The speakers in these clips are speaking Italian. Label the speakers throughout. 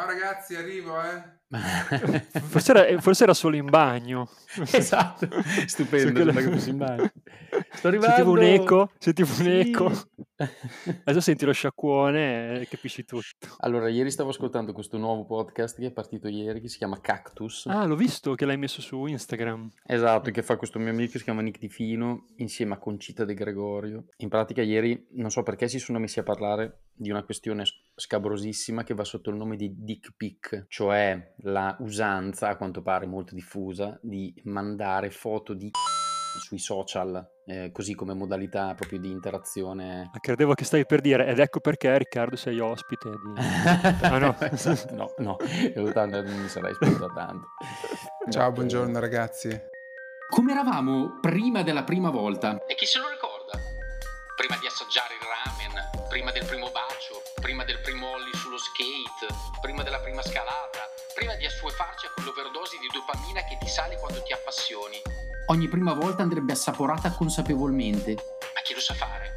Speaker 1: Ciao ragazzi, arrivo, eh.
Speaker 2: forse, era, forse, era, solo in bagno.
Speaker 3: Esatto, stupendo, fosse in bagno.
Speaker 2: Sto arrivando. Sentivo un eco, sentivo sì. un eco. Adesso senti lo sciacquone e capisci tutto.
Speaker 3: Allora, ieri stavo ascoltando questo nuovo podcast che è partito ieri, che si chiama Cactus.
Speaker 2: Ah, l'ho visto che l'hai messo su Instagram.
Speaker 3: Esatto, che fa questo mio amico che si chiama Nick Di Fino, insieme a Concita De Gregorio. In pratica ieri, non so perché, si sono messi a parlare di una questione scabrosissima che va sotto il nome di dick pic, cioè la usanza, a quanto pare molto diffusa, di mandare foto di sui social, eh, così come modalità proprio di interazione.
Speaker 2: Ah, credevo che stavi per dire, ed ecco perché Riccardo sei ospite di...
Speaker 3: ah no, no, no, non mi sarei spinto tanto.
Speaker 1: Ciao, buongiorno ragazzi.
Speaker 3: Come eravamo prima della prima volta? E chi se lo ricorda? Prima di assaggiare il ramen, prima del primo bacio, prima del primo ollie sullo skate, prima della prima scalata, prima di assuefarci a quell'overdose di dopamina che ti sale quando ti appassioni. Ogni prima volta andrebbe assaporata consapevolmente. Ma chi lo sa fare?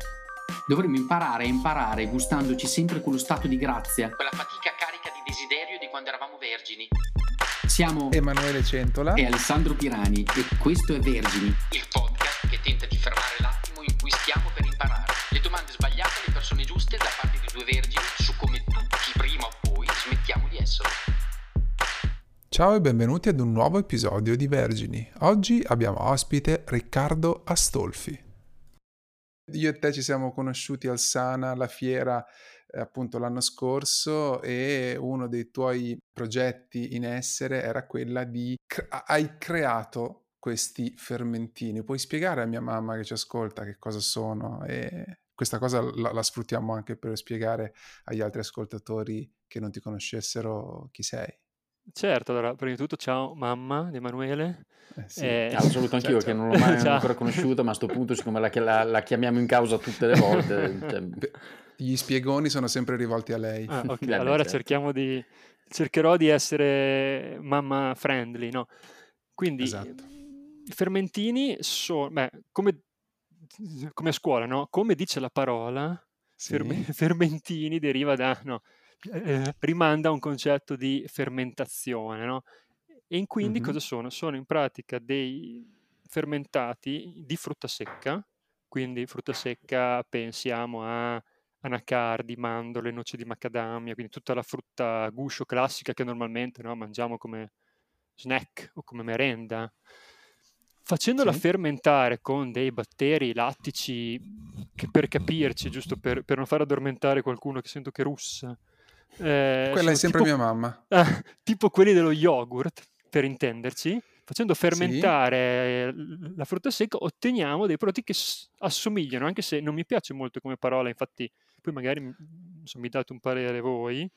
Speaker 3: Dovremmo imparare a imparare gustandoci sempre quello stato di grazia, quella fatica carica di desiderio di quando eravamo vergini. Siamo
Speaker 1: Emanuele Centola
Speaker 3: e Alessandro Pirani e questo è Vergini, il podcast che tenta di fermare l'attimo in cui stiamo per imparare. Le domande sbagliate alle persone giuste da parte di due vergini su come tutti prima o poi smettiamo di essere.
Speaker 1: Ciao e benvenuti ad un nuovo episodio di Vergini. Oggi abbiamo ospite Riccardo Astolfi. Io e te ci siamo conosciuti al Sana, alla fiera, eh, appunto l'anno scorso e uno dei tuoi progetti in essere era quella di... hai creato questi fermentini. Puoi spiegare a mia mamma che ci ascolta che cosa sono? E questa cosa la, la sfruttiamo anche per spiegare agli altri ascoltatori che non ti conoscessero chi sei.
Speaker 2: Certo, allora, prima di tutto ciao mamma di Emanuele.
Speaker 3: Eh sì. eh, saluto anch'io ciao, che non l'ho mai ancora conosciuta, ma a questo punto siccome la, la, la, chiamiamo in causa tutte le volte... Cioè...
Speaker 1: Gli spiegoni sono sempre rivolti a lei.
Speaker 2: Ah, okay. Beh, allora certo. cerchiamo di... cercherò di essere mamma friendly, no? Quindi esatto. i fermentini sono... Beh, come, come a scuola, no? Come dice la parola, sì. fermentini deriva da... No, eh, rimanda a un concetto di fermentazione, no? E in quindi mm-hmm. cosa sono? Sono in pratica dei fermentati di frutta secca, quindi frutta secca pensiamo a anacardi, mandorle, noci di macadamia, quindi tutta la frutta guscio classica che normalmente no, mangiamo come snack o come merenda. Facendola sì. fermentare con dei batteri lattici, che per capirci, giusto per, per non far addormentare qualcuno che sento che russa,
Speaker 1: eh, Quella è sempre tipo, mia mamma.
Speaker 2: Ah, tipo quelli dello yogurt, per intenderci. Facendo fermentare sì. la frutta secca otteniamo dei prodotti che assomigliano, anche se non mi piace molto come parola, infatti poi magari insomma, mi date un parere voi,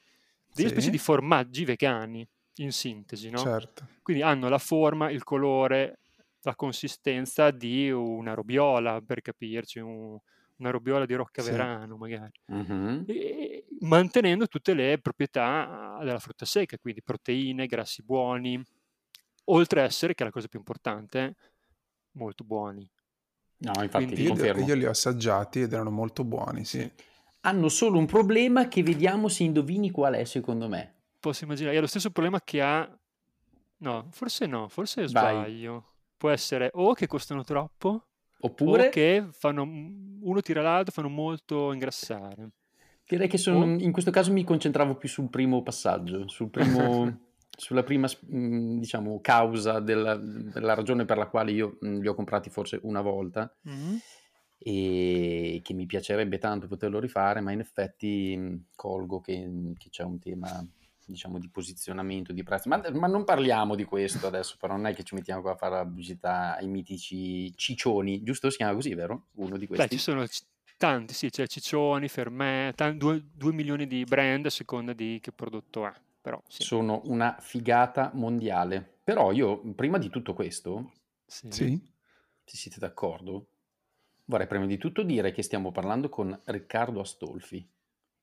Speaker 2: delle sì. specie di formaggi vegani, in sintesi, no?
Speaker 1: Certo.
Speaker 2: Quindi hanno la forma, il colore, la consistenza di una robiola, per capirci, un, una robiola di roccaverano sì. magari, mm-hmm. e, mantenendo tutte le proprietà della frutta secca, quindi proteine, grassi buoni, oltre a essere, che è la cosa più importante, molto buoni.
Speaker 3: No, infatti
Speaker 1: quindi, io, io, li ho assaggiati ed erano molto buoni, sì.
Speaker 3: Hanno solo un problema che vediamo se indovini qual è secondo me.
Speaker 2: Posso immaginare, è lo stesso problema che ha... No, forse no, forse sbaglio. Vai. Può essere o che costano troppo
Speaker 3: Oppure...
Speaker 2: O che fanno, uno tira l'altro, fanno molto ingrassare.
Speaker 3: Direi che sono, o... in questo caso mi concentravo più sul primo passaggio, sul primo, sulla prima diciamo, causa della, della, ragione per la quale io li ho comprati forse una volta mm-hmm. e che mi piacerebbe tanto poterlo rifare, ma in effetti colgo che, che c'è un tema diciamo, di posizionamento, di prezzo. Ma, ma, non parliamo di questo adesso, però non è che ci mettiamo qua a fare la pubblicità ai mitici ciccioni, giusto? Si chiama così, vero? Uno di questi.
Speaker 2: Beh, ci sono tanti, sì, c'è ciccioni, fermè, tanti, due, due, milioni di brand a seconda di che prodotto è. Però, sì.
Speaker 3: Sono una figata mondiale. Però io, prima di tutto questo,
Speaker 1: sì. sì.
Speaker 3: se siete d'accordo, vorrei prima di tutto dire che stiamo parlando con Riccardo Astolfi,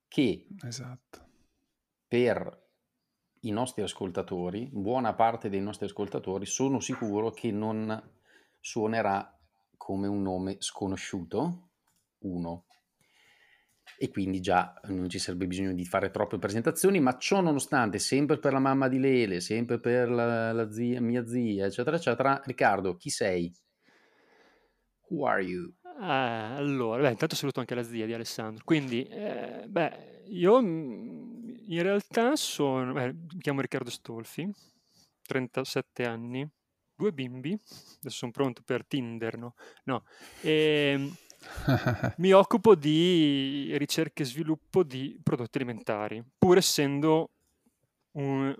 Speaker 3: che
Speaker 1: esatto.
Speaker 3: per i nostri ascoltatori, buona parte dei nostri ascoltatori, sono sicuro che non suonerà come un nome sconosciuto. Uno. e quindi già non ci sarebbe bisogno di fare troppe presentazioni, ma ciò nonostante, sempre per la mamma di Lele, sempre per la, la zia, mia zia, eccetera, eccetera, Riccardo, chi sei? Who are you?
Speaker 2: Ah, allora, beh, intanto saluto anche la zia di Alessandro. Quindi, eh, beh, io mm, in realtà sono, eh, mi chiamo Riccardo Stolfi, 37 anni, due bimbi, adesso sono pronto per Tinder, no? No, e, ehm, mi occupo di ricerca e sviluppo di prodotti alimentari, pur essendo un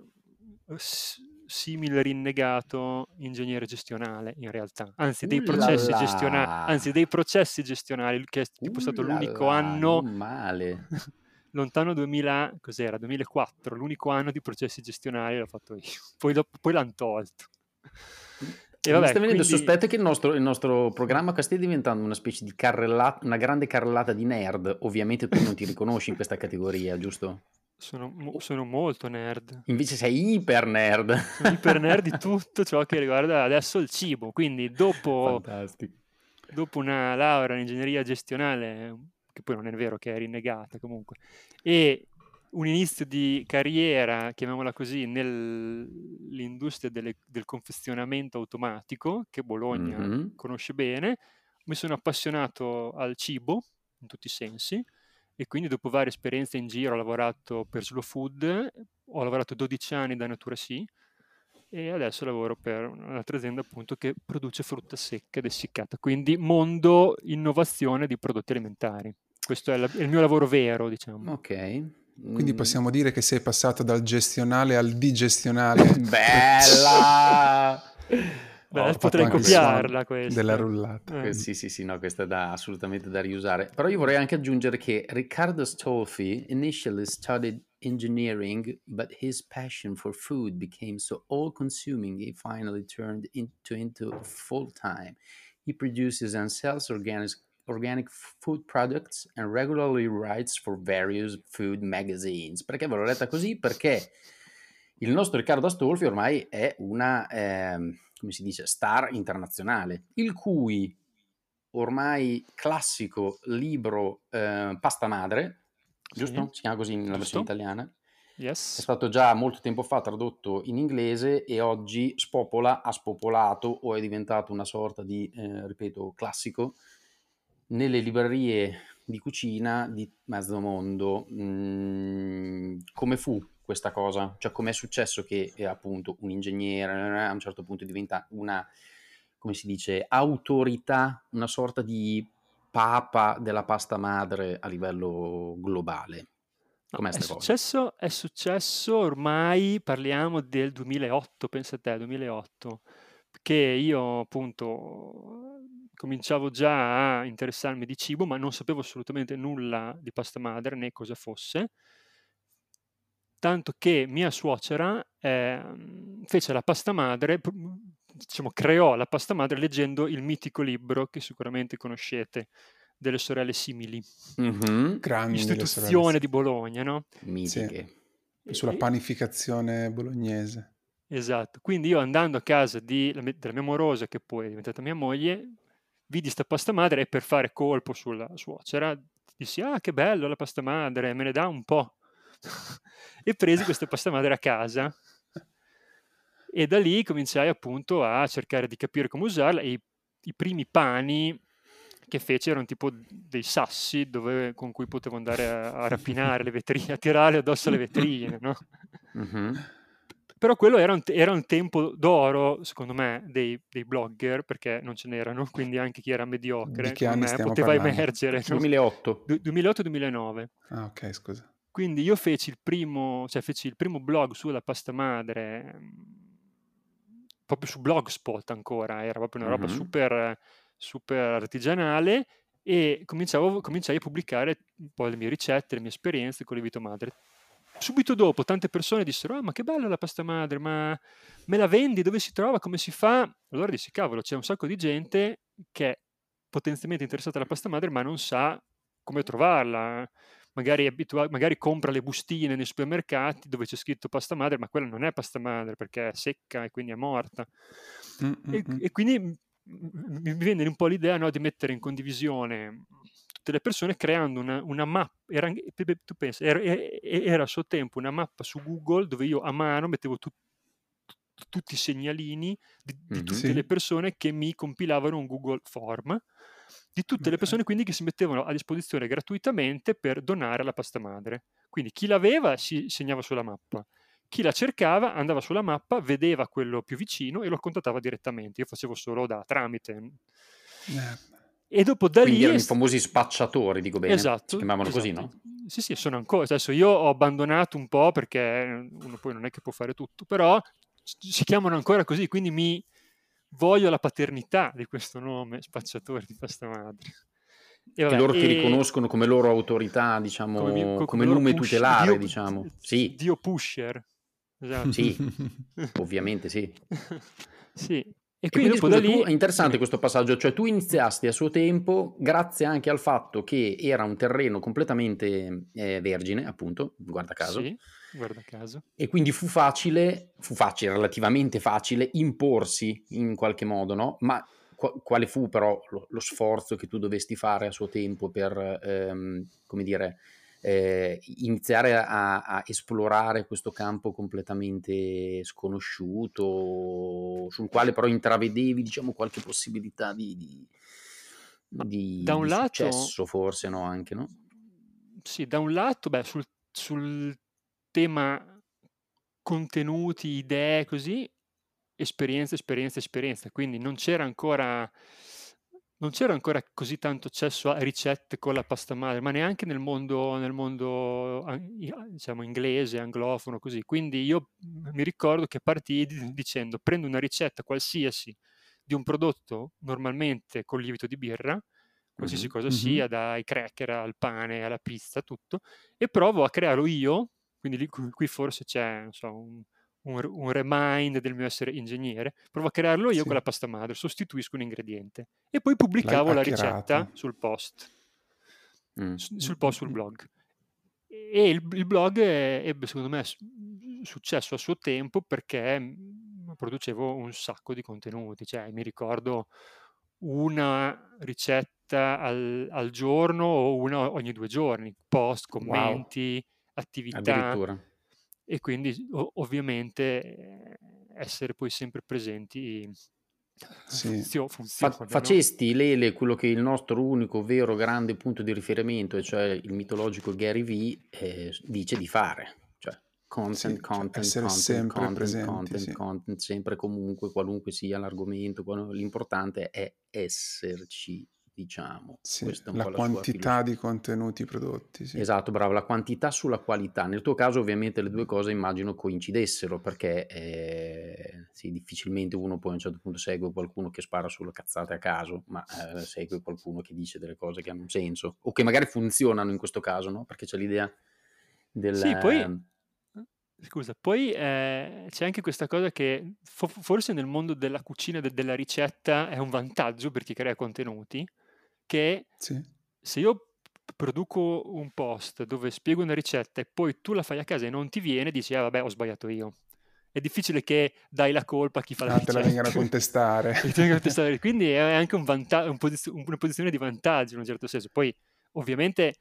Speaker 2: simile rinnegato ingegnere gestionale in realtà, anzi dei, processi, gestionali, anzi dei processi gestionali, che è tipo stato l'unico anno
Speaker 3: male.
Speaker 2: lontano 2000, cos'era? 2004, l'unico anno di processi gestionali l'ho fatto io, poi, dopo, poi l'hanno tolto.
Speaker 3: E vabbè, Mi sta venendo quindi... il sospetto che il nostro, il nostro programma stia diventando una specie di carrellata, una grande carrellata di nerd. Ovviamente tu non ti riconosci in questa categoria, giusto?
Speaker 2: Sono, sono, molto nerd.
Speaker 3: Invece sei iper nerd.
Speaker 2: Sono iper nerd di tutto ciò che riguarda adesso il cibo. Quindi dopo, dopo una laurea in ingegneria gestionale, che poi non è vero che è rinnegata comunque, e un inizio di carriera, chiamiamola così, nell'industria delle, del confezionamento automatico, che Bologna mm-hmm. conosce bene, mi sono appassionato al cibo, in tutti i sensi, e quindi dopo varie esperienze in giro ho lavorato per Slow Food, ho lavorato 12 anni da Natura Sì, e adesso lavoro per un'altra azienda appunto che produce frutta secca ed essiccata, quindi mondo innovazione di prodotti alimentari. Questo è, la, è il mio lavoro vero, diciamo.
Speaker 3: Ok,
Speaker 1: quindi mm. possiamo dire che sei passato dal gestionale al digestionale.
Speaker 3: Bella!
Speaker 2: Beh, potrei copiarla questa.
Speaker 1: Della rullata.
Speaker 3: Eh. Sì, sì, sì, no, questa è da, assolutamente da riusare. Però io vorrei anche aggiungere che Riccardo Stolfi initially studied engineering, but his passion for food became so all-consuming he finally turned into, into full-time. He produces and sells organic organic food products and regularly writes for various food magazines. Perché ve l'ho letta così? Perché il nostro Riccardo Astolfi ormai è una, eh, come si dice, star internazionale, il cui ormai classico libro eh, Pasta Madre, giusto? Sì. Si chiama così nella versione italiana.
Speaker 2: Yes.
Speaker 3: È stato già molto tempo fa tradotto in inglese e oggi spopola, ha spopolato o è diventato una sorta di, eh, ripeto, classico nelle librerie di cucina di mezzo mondo. Mm, come fu questa cosa? Cioè, com'è successo che eh, appunto un ingegnere a un certo punto diventa una, come si dice, autorità, una sorta di papa della pasta madre a livello globale?
Speaker 2: Com'è è, successo, è successo ormai, parliamo del 2008, pensa a te, 2008, che io appunto cominciavo già a interessarmi di cibo, ma non sapevo assolutamente nulla di pasta madre né cosa fosse. Tanto che mia suocera eh, fece la pasta madre, diciamo, creò la pasta madre leggendo il mitico libro che sicuramente conoscete, delle sorelle simili.
Speaker 3: Mm-hmm.
Speaker 1: Grandi
Speaker 2: Istituzione di Bologna, no?
Speaker 3: Mitiche.
Speaker 1: Sì. Sulla panificazione bolognese.
Speaker 2: Esatto, quindi io andando a casa di, della mia morosa, che poi è diventata mia moglie, vidi sta pasta madre e per fare colpo sulla suocera dissi ah che bello la pasta madre, me ne dà un po'. e presi questa pasta madre a casa e da lì cominciai appunto a cercare di capire come usarla e i, i primi pani che fece erano tipo dei sassi dove, con cui potevo andare a, a rapinare le vetrine, a tirare addosso le vetrine, no?
Speaker 3: Mm-hmm
Speaker 2: però quello era un, era un, tempo d'oro, secondo me, dei, dei, blogger, perché non ce n'erano, quindi anche chi era mediocre me, poteva parlando? emergere.
Speaker 3: 2008.
Speaker 2: 2008-2009.
Speaker 1: Ah, ok, scusa.
Speaker 2: Quindi io feci il primo, cioè feci il primo blog sulla pasta madre, proprio su Blogspot ancora, era proprio una roba mm-hmm. super, super artigianale e cominciai a pubblicare un po' le mie ricette, le mie esperienze con le vito madre subito dopo tante persone dissero: Ah, ma che bella la pasta madre, ma me la vendi? Dove si trova? Come si fa? Allora dissi: Cavolo, c'è un sacco di gente che è potenzialmente interessata alla pasta madre, ma non sa come trovarla. Magari, abitua- magari compra le bustine nei supermercati dove c'è scritto pasta madre, ma quella non è pasta madre perché è secca e quindi è morta. E, e, quindi mi viene un po' l'idea no, di mettere in condivisione tutte le persone creando una, una mappa, era, tu pensi, era, era, a suo tempo una mappa su Google dove io a mano mettevo tu, tutti i segnalini di, di tutte sì. le persone che mi compilavano un Google Form, di tutte le persone quindi che si mettevano a disposizione gratuitamente per donare alla pasta madre. Quindi chi l'aveva si segnava sulla mappa, chi la cercava andava sulla mappa, vedeva quello più vicino e lo contattava direttamente. Io facevo solo da tramite. Eh. E dopo da
Speaker 3: Quindi
Speaker 2: lì...
Speaker 3: erano i famosi spacciatori, dico bene.
Speaker 2: Esatto.
Speaker 3: Si chiamavano
Speaker 2: esatto.
Speaker 3: così, no?
Speaker 2: Sì, sì, sono ancora... Adesso io ho abbandonato un po' perché uno poi non è che può fare tutto, però si chiamano ancora così, quindi mi voglio la paternità di questo nome, spacciatori di pasta madre.
Speaker 3: E vabbè, loro ti riconoscono come loro autorità, diciamo, come, come, come lume push, tutelare, Dio, diciamo. Sì.
Speaker 2: Dio pusher.
Speaker 3: Esatto. Sì, ovviamente sì.
Speaker 2: sì,
Speaker 3: e quindi, e quindi scusa, lì... tu, è interessante questo passaggio, cioè tu iniziasti a suo tempo grazie anche al fatto che era un terreno completamente eh, vergine, appunto, guarda caso.
Speaker 2: Sì, guarda caso.
Speaker 3: E quindi fu facile, fu facile, relativamente facile, imporsi in qualche modo, no? Ma qu- quale fu però lo, lo, sforzo che tu dovesti fare a suo tempo per, ehm, come dire, eh, iniziare a, a, esplorare questo campo completamente sconosciuto, sul quale però intravedevi diciamo, qualche possibilità di, di, di, da un di lato, successo, forse no? Anche, no?
Speaker 2: Sì, da un lato, beh, sul, sul tema contenuti, idee, così, esperienza, esperienza, esperienza. Quindi non c'era ancora non c'era ancora così tanto accesso a ricette con la pasta madre, ma neanche nel mondo, nel mondo diciamo, inglese, anglofono, così. Quindi io mi ricordo che partii dicendo prendo una ricetta qualsiasi di un prodotto, normalmente con lievito di birra, qualsiasi mm-hmm. cosa sia, dai cracker al pane, alla pizza, tutto, e provo a crearlo io, quindi lì, qui forse c'è, so, un, un, un, remind del mio essere ingegnere, provo a crearlo io sì. con la pasta madre, sostituisco un ingrediente e poi pubblicavo la ricetta sul post, mm. sul post sul blog. E il, il blog ebbe secondo me successo a suo tempo perché mm, producevo un sacco di contenuti, cioè mi ricordo una ricetta al, al giorno o una ogni due giorni, post, commenti, wow. attività.
Speaker 3: Addirittura
Speaker 2: e quindi ovviamente eh, essere poi sempre presenti sì. funzio- funziona.
Speaker 3: Fa- facesti no? Lele quello che è il nostro unico vero grande punto di riferimento, e cioè il mitologico Gary V, eh, dice di fare. Cioè, content, sì, content, cioè content, sempre content, presenti, content, sì. content, sempre comunque, qualunque sia l'argomento, l'importante è esserci diciamo.
Speaker 1: Sì, la quantità di contenuti prodotti. Sì.
Speaker 3: Esatto, bravo, la quantità sulla qualità. Nel tuo caso ovviamente le due cose immagino coincidessero perché eh, sì, difficilmente uno poi a un certo punto segue qualcuno che spara sulle cazzate a caso, ma eh, segue qualcuno che dice delle cose che hanno un senso o che magari funzionano in questo caso, no? Perché c'è l'idea del...
Speaker 2: Sì, poi... Scusa, poi eh, c'è anche questa cosa che fo- forse nel mondo della cucina e de- della ricetta è un vantaggio per chi crea contenuti, che sì. se io produco un post dove spiego una ricetta e poi tu la fai a casa e non ti viene, dici, ah vabbè, ho sbagliato io. È difficile che dai la colpa a chi fa la ah, ricetta.
Speaker 1: te la vengano a contestare.
Speaker 2: contestare. Quindi è anche un vanta- un posiz- una posizione di vantaggio in un certo senso. Poi, ovviamente,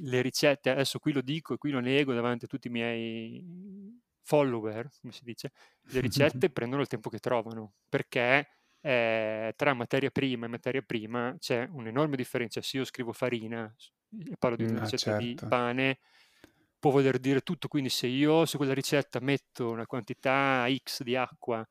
Speaker 2: le ricette, adesso qui lo dico e qui lo nego davanti a tutti i miei follower, come si dice, le ricette prendono il tempo che trovano, perché eh, tra materia prima e materia prima c'è un'enorme differenza. Se io scrivo farina e parlo di una mm, ricetta certo. di pane, può voler dire tutto. Quindi se io su quella ricetta metto una quantità X di acqua,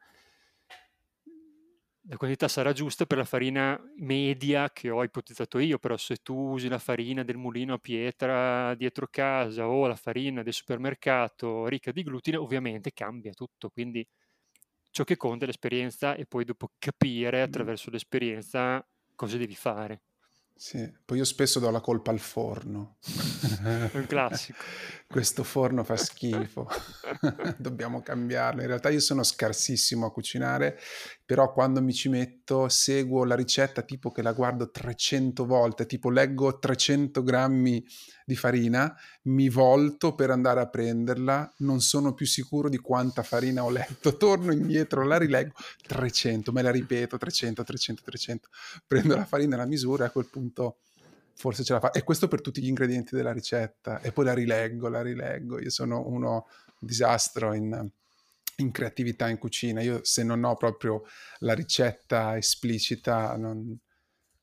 Speaker 2: la quantità sarà giusta per la farina media che ho ipotizzato io, però se tu usi la farina del mulino a pietra dietro casa o la farina del supermercato ricca di glutine, ovviamente cambia tutto. Quindi ciò che conta è l'esperienza e poi dopo capire attraverso l'esperienza cosa devi fare.
Speaker 1: Sì, poi io spesso do la colpa al forno.
Speaker 2: Un classico.
Speaker 1: Questo forno fa schifo, dobbiamo cambiarlo. In realtà io sono scarsissimo a cucinare, però quando mi ci metto seguo la ricetta tipo che la guardo 300 volte, tipo leggo 300 grammi di farina, mi volto per andare a prenderla, non sono più sicuro di quanta farina ho letto, torno indietro, la rileggo, 300, me la ripeto, 300, 300, 300, prendo la farina, la misura e a quel punto forse ce la fa. E questo per tutti gli ingredienti della ricetta. E poi la rileggo, la rileggo. Io sono uno disastro in, in creatività in cucina. Io se non ho proprio la ricetta esplicita non,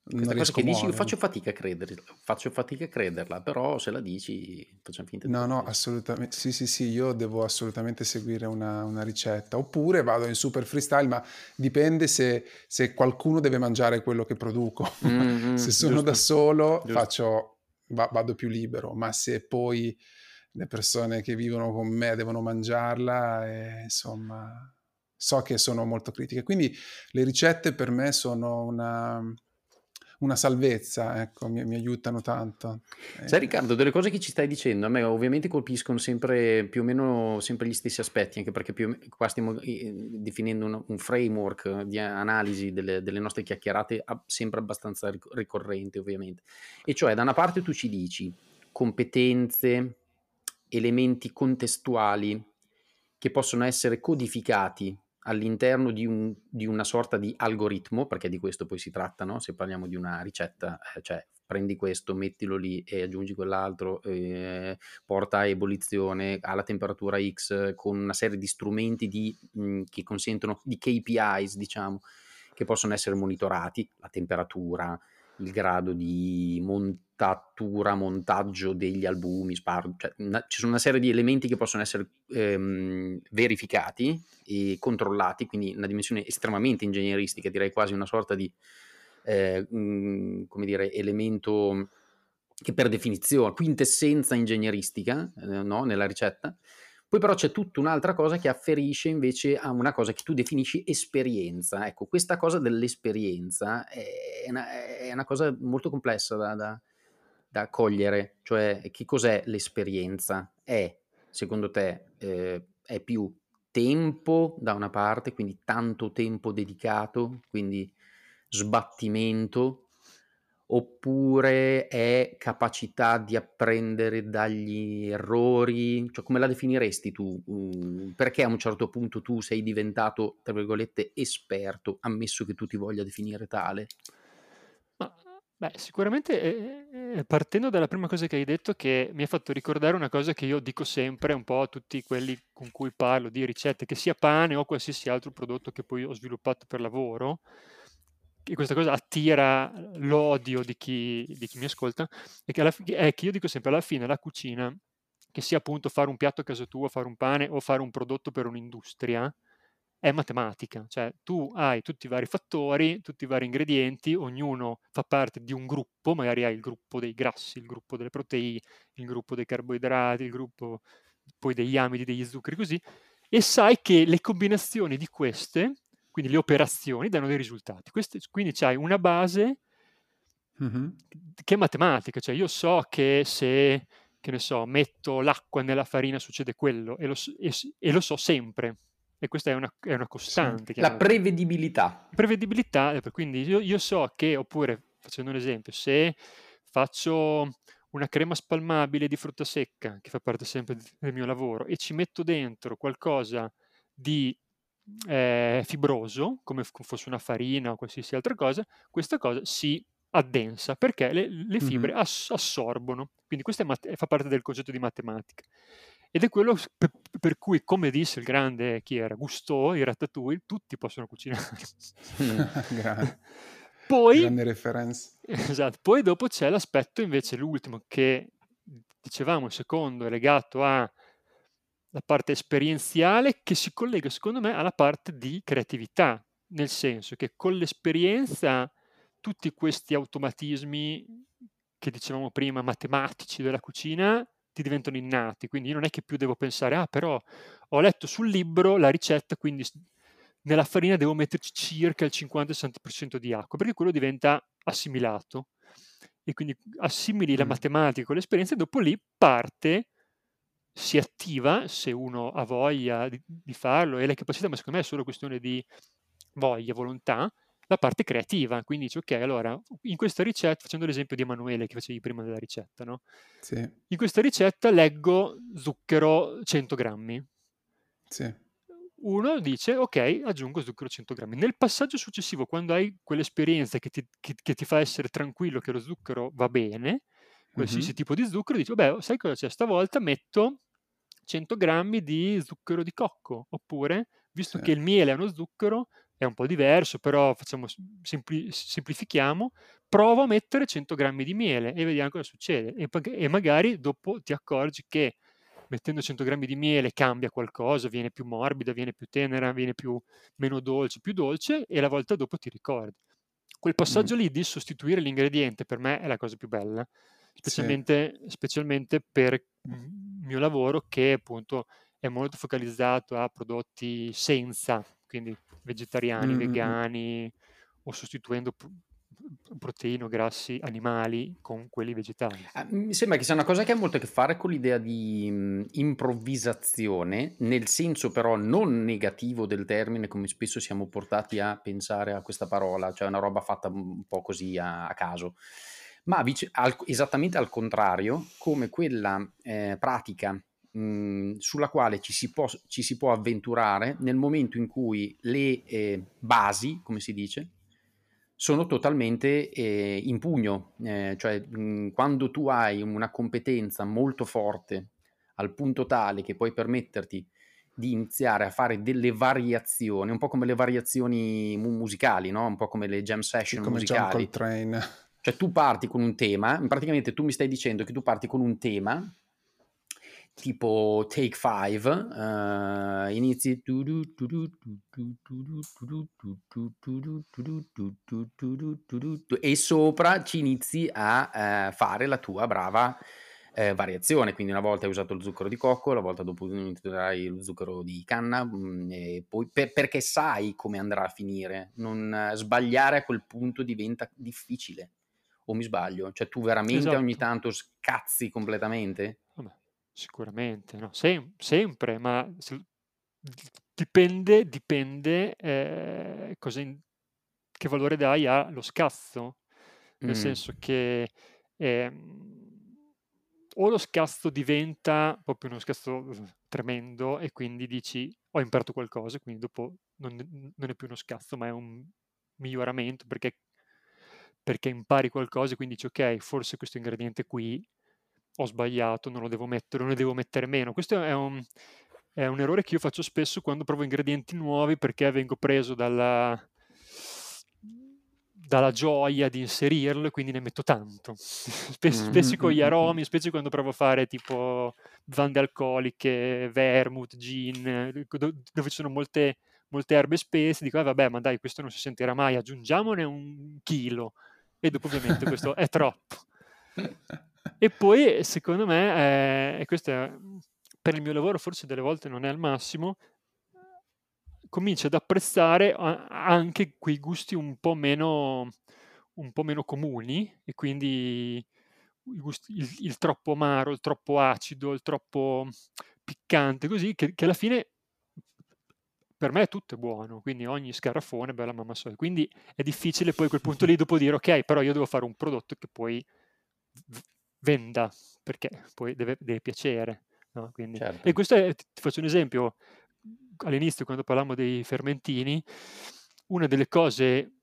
Speaker 3: questa cosa che dici, io faccio fatica a crederla, faccio fatica a crederla, però se la dici facciamo finta
Speaker 1: di No, no, assolutamente. Sì, sì, sì, io devo assolutamente seguire una, una ricetta. Oppure vado in super freestyle, ma dipende se, se qualcuno deve mangiare quello che produco. Mm-hmm, se sono giusto, da solo giusto. faccio, va, vado più libero, ma se poi le persone che vivono con me devono mangiarla, eh, insomma, so che sono molto critiche. Quindi le ricette per me sono una una salvezza, ecco, mi, mi aiutano tanto.
Speaker 3: Sai Riccardo, delle cose che ci stai dicendo a me ovviamente colpiscono sempre più o meno sempre gli stessi aspetti, anche perché più, qua stiamo definendo un, un framework di analisi delle, delle, nostre chiacchierate sempre abbastanza ricorrente ovviamente. E cioè da una parte tu ci dici competenze, elementi contestuali che possono essere codificati all'interno di, un, di, una sorta di algoritmo, perché di questo poi si tratta, no? se parliamo di una ricetta, eh, cioè prendi questo, mettilo lì e aggiungi quell'altro, eh, porta a ebollizione alla temperatura X con una serie di strumenti di, mh, che consentono di KPIs, diciamo, che possono essere monitorati, la temperatura, il grado di montatura, montaggio degli albumi, spar- cioè, una, ci sono una serie di elementi che possono essere ehm, verificati e controllati, quindi una dimensione estremamente ingegneristica, direi quasi una sorta di eh, mh, mm, come dire, elemento che per definizione, quintessenza ingegneristica eh, no, nella ricetta, poi però c'è tutta un'altra cosa che afferisce invece a una cosa che tu definisci esperienza. Ecco, questa cosa dell'esperienza è una, è una cosa molto complessa da, da, da, cogliere. Cioè, che cos'è l'esperienza? È, secondo te, eh, è più tempo da una parte, quindi tanto tempo dedicato, quindi sbattimento oppure è capacità di apprendere dagli errori? Cioè, come la definiresti tu? Mm, perché a un certo punto tu sei diventato, tra virgolette, esperto, ammesso che tu ti voglia definire tale?
Speaker 2: Ma, beh, sicuramente eh, eh, partendo dalla prima cosa che hai detto, che mi ha fatto ricordare una cosa che io dico sempre un po' a tutti quelli con cui parlo di ricette, che sia pane o qualsiasi altro prodotto che poi ho sviluppato per lavoro, e questa cosa attira l'odio di chi, di chi mi ascolta, è che, alla, è che io dico sempre alla fine la cucina, che sia appunto fare un piatto a casa tua, fare un pane o fare un prodotto per un'industria, è matematica, cioè tu hai tutti i vari fattori, tutti i vari ingredienti, ognuno fa parte di un gruppo, magari hai il gruppo dei grassi, il gruppo delle proteine, il gruppo dei carboidrati, il gruppo poi degli amidi, degli zuccheri, così, e sai che le combinazioni di queste quindi le operazioni danno dei risultati. Queste, quindi c'hai una base mm-hmm. che è matematica, cioè io so che se, che ne so, metto l'acqua nella farina succede quello e lo, e, e lo so sempre. E questa è una, è una costante.
Speaker 3: Sì. La prevedibilità.
Speaker 2: Prevedibilità, eh, quindi io, io so che, oppure facendo un esempio, se faccio una crema spalmabile di frutta secca, che fa parte sempre del mio lavoro, e ci metto dentro qualcosa di eh, fibroso, come fosse una farina o qualsiasi altra cosa, questa cosa si addensa perché le, le fibre mm-hmm. ass- assorbono. Quindi questo mat- fa parte del concetto di matematica. Ed è quello per, per, cui, come disse il grande, chi era? Gusteau, i ratatouille, tutti possono cucinare. Poi,
Speaker 1: grande referenza.
Speaker 2: Esatto. Poi dopo c'è l'aspetto invece, l'ultimo, che dicevamo, il secondo è legato a la parte esperienziale che si collega secondo me alla parte di creatività, nel senso che con l'esperienza tutti questi automatismi che dicevamo prima, matematici della cucina, ti diventano innati, quindi io non è che più devo pensare, ah però ho letto sul libro la ricetta, quindi nella farina devo metterci circa il 50-60% di acqua, perché quello diventa assimilato. E quindi assimili la matematica con l'esperienza e dopo lì parte si attiva se uno ha voglia di, di farlo e le capacità, ma secondo me è solo questione di voglia, volontà, la parte creativa. Quindi dici, ok, allora, in questa ricetta, facendo l'esempio di Emanuele che facevi prima della ricetta, no?
Speaker 1: Sì.
Speaker 2: In questa ricetta leggo zucchero 100 grammi.
Speaker 1: Sì.
Speaker 2: uno dice ok, aggiungo zucchero 100 grammi. Nel passaggio successivo, quando hai quell'esperienza che ti, che, che ti fa essere tranquillo che lo zucchero va bene, qualsiasi mm-hmm. tipo di zucchero, dici, beh, sai cosa c'è? Stavolta metto 100 grammi di zucchero di cocco, oppure, visto sì. che il miele è uno zucchero, è un po' diverso, però facciamo, sempli- semplifichiamo, provo a mettere 100 grammi di miele e vediamo cosa succede. E, e magari dopo ti accorgi che mettendo 100 grammi di miele cambia qualcosa, viene più morbida, viene più tenera, viene più, meno dolce, più dolce e la volta dopo ti ricordi. Quel passaggio mm. lì di sostituire l'ingrediente per me è la cosa più bella, specialmente, sì. specialmente per il mio lavoro che appunto è molto focalizzato a prodotti senza, quindi vegetariani, mm. vegani o sostituendo proteine o grassi animali con quelli vegetali.
Speaker 3: Ah, mi sembra che sia una cosa che ha molto a che fare con l'idea di mh, improvvisazione, nel senso però non negativo del termine, come spesso siamo portati a pensare a questa parola, cioè una roba fatta un po' così a, a caso, ma vice, al, esattamente al contrario, come quella eh, pratica sulla quale ci si, può, ci si può avventurare nel momento in cui le eh, basi, come si dice, sono totalmente eh, in pugno, eh, cioè mh, quando tu hai una competenza molto forte al punto tale che puoi permetterti di iniziare a fare delle variazioni, un po' come le variazioni mu- musicali, no? un po' come le jam session sì, come musicali.
Speaker 1: John
Speaker 3: Cioè tu parti con un tema, praticamente tu mi stai dicendo che tu parti con un tema tipo Take 5 uh, inizi e sopra ci inizi a uh, fare la tua brava uh, variazione quindi una volta hai usato lo zucchero di cocco la volta dopo userai lo zucchero di canna e poi per, perché sai come andrà a finire non sbagliare a quel punto diventa difficile o mi sbaglio? Cioè tu veramente esatto. ogni tanto scazzi completamente?
Speaker 2: Vabbè Sicuramente, no, sem- sempre, ma dipende, dipende eh, cosa in- che valore dai allo scazzo, nel Mm. senso che ehm, o lo scazzo diventa proprio uno scazzo tremendo e quindi dici ho imparato qualcosa, quindi dopo non, non è più uno scazzo, ma è un miglioramento perché, perché impari qualcosa e quindi dici ok, forse questo ingrediente qui ho sbagliato, non lo devo mettere, non ne devo mettere meno. Questo è un, è un errore che io faccio spesso quando provo ingredienti nuovi perché vengo preso dalla, dalla gioia di inserirlo e quindi ne metto tanto. Spesso, spesso con gli aromi, specie quando provo a fare tipo bevande alcoliche, vermouth, gin, dove ci sono molte, molte erbe spesse, dico, eh, vabbè, ma dai, questo non si sentirà mai, aggiungiamone un chilo. E dopo ovviamente questo è troppo. E poi, secondo me, eh, e questo è, per il mio lavoro forse delle volte non è al massimo, comincio ad apprezzare anche quei gusti un po' meno, un po meno comuni e quindi il, gusti, il, il, troppo amaro, il troppo acido, il troppo piccante, così che, che, alla fine per me tutto è buono, quindi ogni scarafone è bella mamma soia. Quindi è difficile poi a quel punto lì dopo dire ok, però io devo fare un prodotto che poi venda, perché poi deve, deve piacere. No? Quindi, certo. E questo è, ti faccio un esempio, all'inizio quando parlavamo dei fermentini, una delle cose,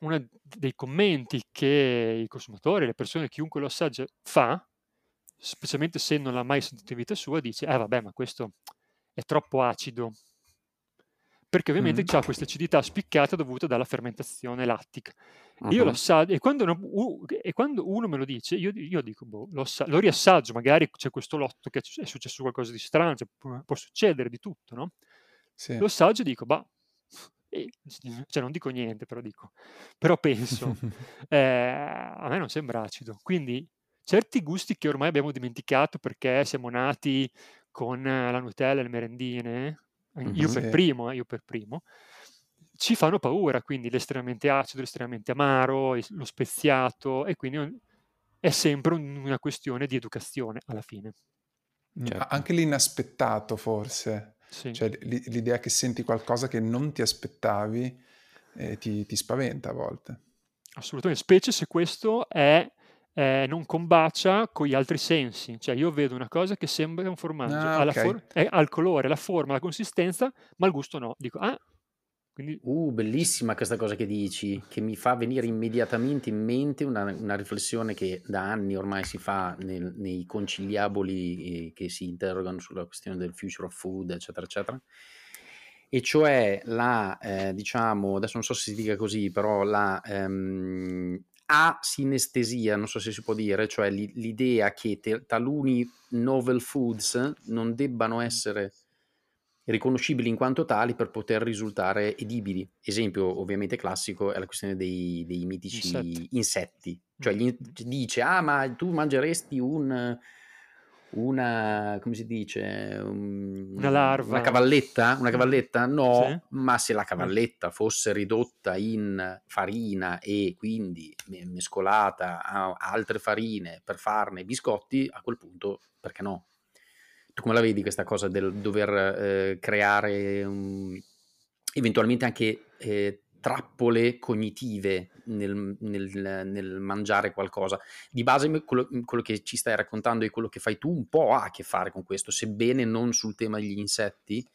Speaker 2: uno dei commenti che i consumatori, le persone, chiunque lo assaggia fa, specialmente se non l'ha mai sentito in vita sua, dice, eh vabbè, ma questo è troppo acido, perché ovviamente mm. ha questa acidità spiccata dovuta dalla fermentazione lattica. Uh-huh. Io lo assaggio, e quando, uno, uh, e quando uno me lo dice, io, io dico, boh, lo, lo, riassaggio, magari c'è questo lotto che è successo qualcosa di strano, cioè, può succedere di tutto, no? Sì. Lo assaggio e dico, bah, e, cioè non dico niente, però dico, però penso, eh, a me non sembra acido, quindi certi gusti che ormai abbiamo dimenticato perché siamo nati con la Nutella e le merendine, io per primo, eh, io per primo, ci fanno paura, quindi l'estremamente acido, l'estremamente amaro, lo speziato, e quindi è sempre una questione di educazione alla fine.
Speaker 1: Certo. Anche l'inaspettato forse, sì. cioè l'idea che senti qualcosa che non ti aspettavi eh, ti, ti spaventa a volte.
Speaker 2: Assolutamente, specie se questo è eh, non combacia con gli altri sensi. Cioè io vedo una cosa che sembra un formaggio,
Speaker 1: Ah,
Speaker 2: ha, la
Speaker 1: ok.
Speaker 2: for- eh, ha il colore, la forma, la consistenza, ma il gusto no. Dico, ah, quindi
Speaker 3: Uh, bellissima questa cosa che dici, che mi fa venire immediatamente in mente una, una riflessione che da anni ormai si fa nel- nei conciliaboli eh, che si interrogano sulla questione del future of food, eccetera, eccetera. E cioè la, eh, diciamo, adesso non so se si dica così, però la ehm, asinestesia, non so se si può dire, cioè l'i- l'idea che te- taluni novel foods non debbano essere riconoscibili in quanto tali per poter risultare edibili. Esempio ovviamente classico è la questione dei, dei mitici
Speaker 2: Insetti.
Speaker 3: insetti. Cioè gli in- dice, ah ma tu mangeresti un, una, come si dice, un-
Speaker 2: Una larva.
Speaker 3: Una cavalletta? Una cavalletta? No,
Speaker 2: Sì.
Speaker 3: ma se la cavalletta fosse ridotta in farina e quindi me- mescolata a altre farine per farne biscotti, a quel punto perché no? Tu come la vedi questa cosa del dover eh, creare un- eventualmente anche eh, trappole cognitive nel, nel- nel mangiare qualcosa? Di base quello, quello che ci stai raccontando e quello che fai tu un po' ha a che fare con questo, sebbene non sul tema degli insetti,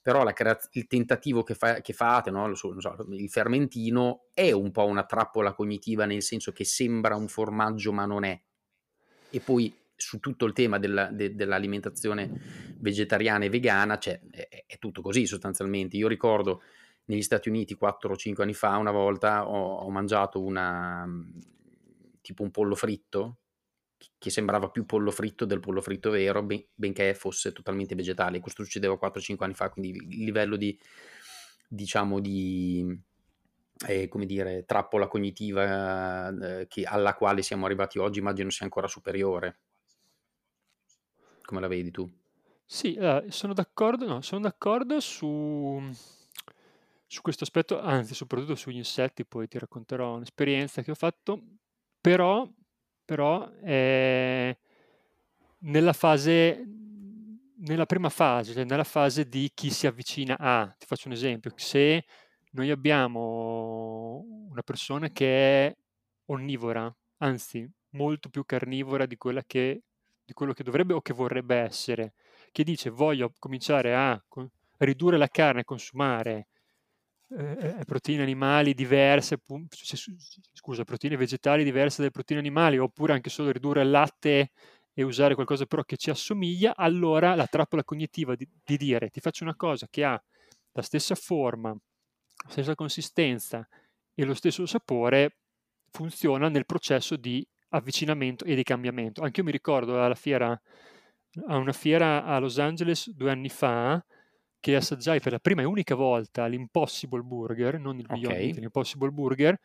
Speaker 3: però creaz- il tentativo che, fa- che fate, no? So- so, il fermentino è un po' una trappola cognitiva nel senso che sembra un formaggio ma non è. E poi su tutto il tema della- de- dell'alimentazione vegetariana e vegana, cioè, è, è tutto così sostanzialmente. Io ricordo negli Stati Uniti 4 o 5 anni fa, una volta ho, ho mangiato una tipo un pollo fritto che- che sembrava più pollo fritto del pollo fritto vero, ben- benché fosse totalmente vegetale. Questo succedeva 4-5 anni fa, quindi il livello di, diciamo, di, eh, come dire, trappola cognitiva eh, che- alla quale siamo arrivati oggi immagino sia ancora superiore. Come la vedi tu?
Speaker 2: Sì, eh, sono d'accordo, no, sono d'accordo su, su questo aspetto, anzi, soprattutto sugli insetti, poi ti racconterò un'esperienza che ho fatto, però, però eh, nella fase, nella prima fase, cioè nella fase di chi si avvicina a, ti faccio un esempio, se noi abbiamo una persona che è onnivora, anzi, molto più carnivora di che, di quello che dovrebbe o che vorrebbe essere, che dice voglio cominciare a ridurre la carne, consumare eh, proteine animali diverse, scusa, proteine vegetali diverse dalle proteine animali, oppure anche solo ridurre il latte e usare qualcosa però che ci assomiglia, allora la trappola cognitiva di, di dire ti faccio una cosa che ha la stessa forma, la stessa consistenza e lo stesso sapore funziona nel processo di avvicinamento e di cambiamento. Anche io mi ricordo alla fiera, a una fiera a Los Angeles due anni fa che assaggiai per la prima e unica volta l'Impossible Burger, non il Beyond
Speaker 3: Ok.
Speaker 2: Meat, l'Impossible Burger,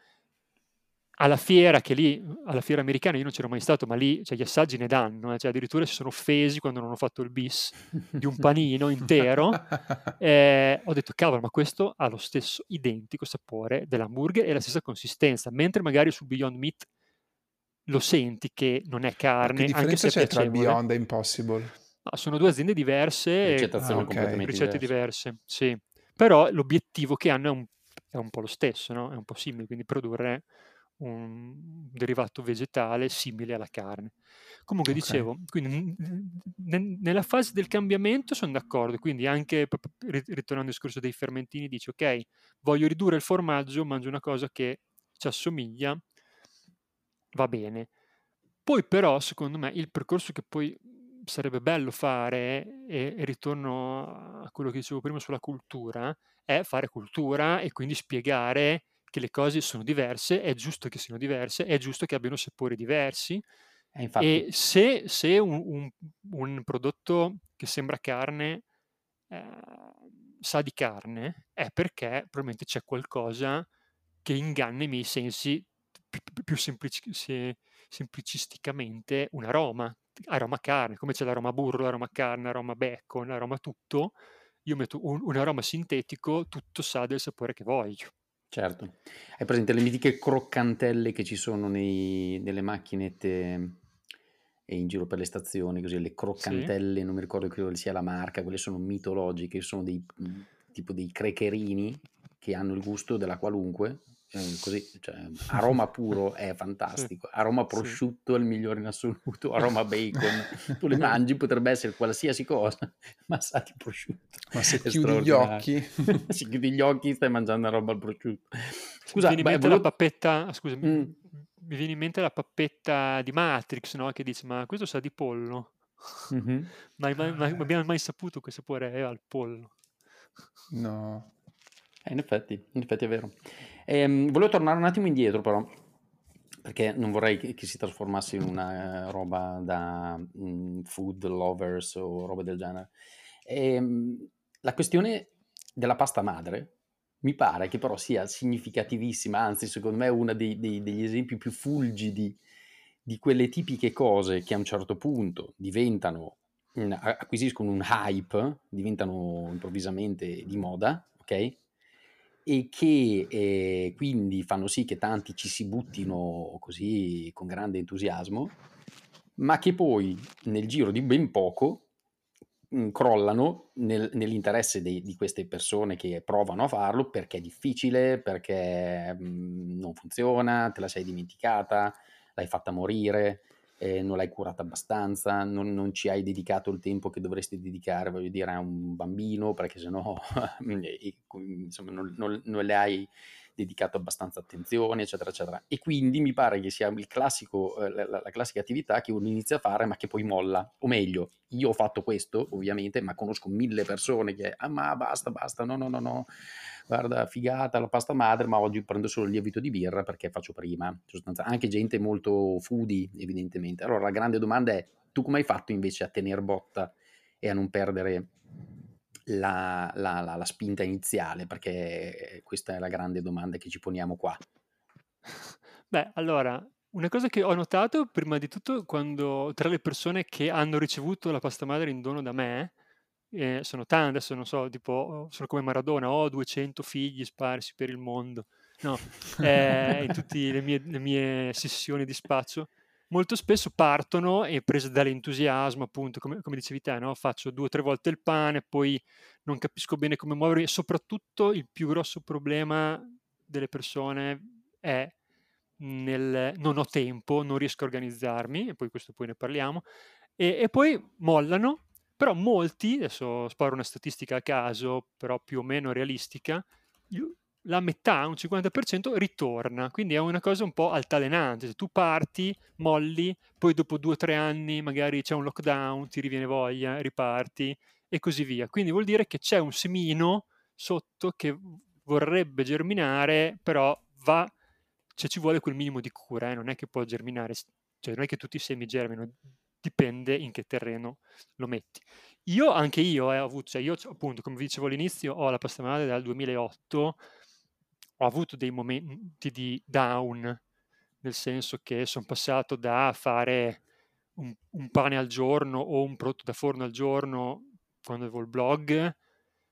Speaker 2: alla fiera, che lì, alla fiera americana io non c'ero mai stato, ma lì cioè, gli assaggi ne danno, eh, cioè, addirittura si sono offesi quando non ho fatto il bis di un panino intero. Eh, ho detto, cavolo, ma questo ha lo stesso identico sapore dell'hamburger e la stessa consistenza, mentre magari sul Beyond Meat lo senti che non è
Speaker 1: Ma
Speaker 2: carne,
Speaker 1: che
Speaker 2: anche se
Speaker 1: differenza c'è tra
Speaker 2: piacevole.
Speaker 1: Beyond e Impossible?
Speaker 2: Ma sono due aziende diverse, e
Speaker 3: Ricettazioni
Speaker 1: Ah, ok.
Speaker 3: completamente
Speaker 2: ricette
Speaker 3: diverse.
Speaker 2: diverse, sì. Però l'obiettivo che hanno è un, è un po' lo stesso, no? È un po' simile, quindi produrre un derivato vegetale simile alla carne. Comunque
Speaker 1: Ok.
Speaker 2: dicevo, quindi n- n- nella fase del cambiamento sono d'accordo, quindi anche ritornando al discorso dei fermentini, dici ok, voglio ridurre il formaggio, mangio una cosa che ci assomiglia, va bene. Poi però, secondo me, il percorso che poi sarebbe bello fare, e, e ritorno a quello che dicevo prima sulla cultura, è fare cultura e quindi spiegare che le cose sono diverse, è giusto che siano diverse, è giusto che abbiano sapori diversi.
Speaker 3: E infatti,
Speaker 2: e se, se un, un- un prodotto che sembra carne eh, sa di carne, è perché probabilmente c'è qualcosa che inganna i miei sensi pi- pi- più semplici- se- semplicisticamente un aroma, aroma carne, come c'è l'aroma burro, l'aroma carne, l'aroma bacon, l'aroma tutto, io metto un, un aroma sintetico, tutto sa del sapore che voglio.
Speaker 3: certo. Hai presente le mitiche croccantelle che ci sono nei- nelle macchinette e in giro per le stazioni, così le croccantelle, non mi ricordo che sia la marca, quelle sono mitologiche, sono dei tipo dei crecherini che hanno il gusto della qualunque, eh, così, cioè, aroma puro è fantastico, aroma prosciutto è il migliore in assoluto, aroma bacon, tu le mangi, potrebbe essere qualsiasi cosa, ma sa di prosciutto.
Speaker 1: Ma se chiudi gli occhi...
Speaker 3: se chiudi gli occhi stai mangiando roba al prosciutto.
Speaker 2: Scusa, mi viene in mente volevo... la pappetta, scusami, mm. mi viene in mente la pappetta di Matrix, no? Che dice, ma questo sa di pollo. Mm-hmm. ma, ma, ma, abbiamo mai saputo che sapore è al pollo?
Speaker 1: No.
Speaker 3: Eh, in effetti, in effetti è vero. Ehm, volevo tornare un attimo indietro però, perché non vorrei che, che si trasformasse in una uh, roba da um, food lovers o roba del genere. Ehm, la questione della pasta madre mi pare che però sia significativissima, anzi secondo me è uno degli esempi più fulgidi di quelle tipiche cose che a un certo punto diventano, acquisiscono un hype, diventano improvvisamente di moda, ok? E che eh, quindi fanno sì che tanti ci si buttino così con grande entusiasmo, ma che poi nel giro di ben poco mh, crollano nel, nell'interesse dei, di queste persone che provano a farlo perché è difficile, perché mh, non funziona, te la sei dimenticata, l'hai fatta morire, eh, non l'hai curata abbastanza, non, non, ci hai dedicato il tempo che dovresti dedicare, voglio dire, a un bambino, perché sennò insomma, non, non, non le hai dedicato abbastanza attenzione, eccetera, eccetera. E quindi mi pare che sia classico, eh, la, la, classica attività che uno inizia a fare ma che poi molla. O meglio, io ho fatto questo, ovviamente, ma conosco mille persone che, ah ma basta, basta, no, no, no, no, guarda, figata la pasta madre, ma oggi prendo solo il lievito di birra perché faccio prima. Anche gente molto foodie, evidentemente. Allora la grande domanda è, tu come hai fatto invece a tenere botta e a non perdere la, la, la, la, spinta iniziale? Perché questa è la grande domanda che ci poniamo qua.
Speaker 2: Beh, allora, una cosa che ho notato, prima di tutto, quando tra le persone che hanno ricevuto la pasta madre in dono da me, eh, sono tante, adesso non so, tipo, sono come Maradona, ho 200 figli sparsi per il mondo, no, eh, in tutte le mie, le mie sessioni di spazio, molto spesso partono e prese dall'entusiasmo, appunto, come, come dicevi te, no? faccio due o tre volte il pane, poi non capisco bene come muovermi, soprattutto il più grosso problema delle persone è nel non ho tempo, non riesco a organizzarmi, e poi questo poi ne parliamo, e, e poi mollano, però molti, adesso sparo una statistica a caso, però più o meno realistica, la metà, un 50%, ritorna. Quindi è una cosa un po' altalenante. Se tu parti, molli, poi dopo due o tre anni magari c'è un lockdown, ti riviene voglia, riparti e così via. Quindi vuol dire che c'è un semino sotto che vorrebbe germinare, però va, cioè ci vuole quel minimo di cura, eh? non è che può germinare, cioè non è che tutti i semi germinano, dipende in che terreno lo metti. Io, anche io, eh, ho avuto, cioè io appunto, come vi dicevo all'inizio, ho la madre dal 2008, ho avuto dei momenti di down, nel senso che sono passato da fare un, un, pane al giorno o un prodotto da forno al giorno quando avevo il blog,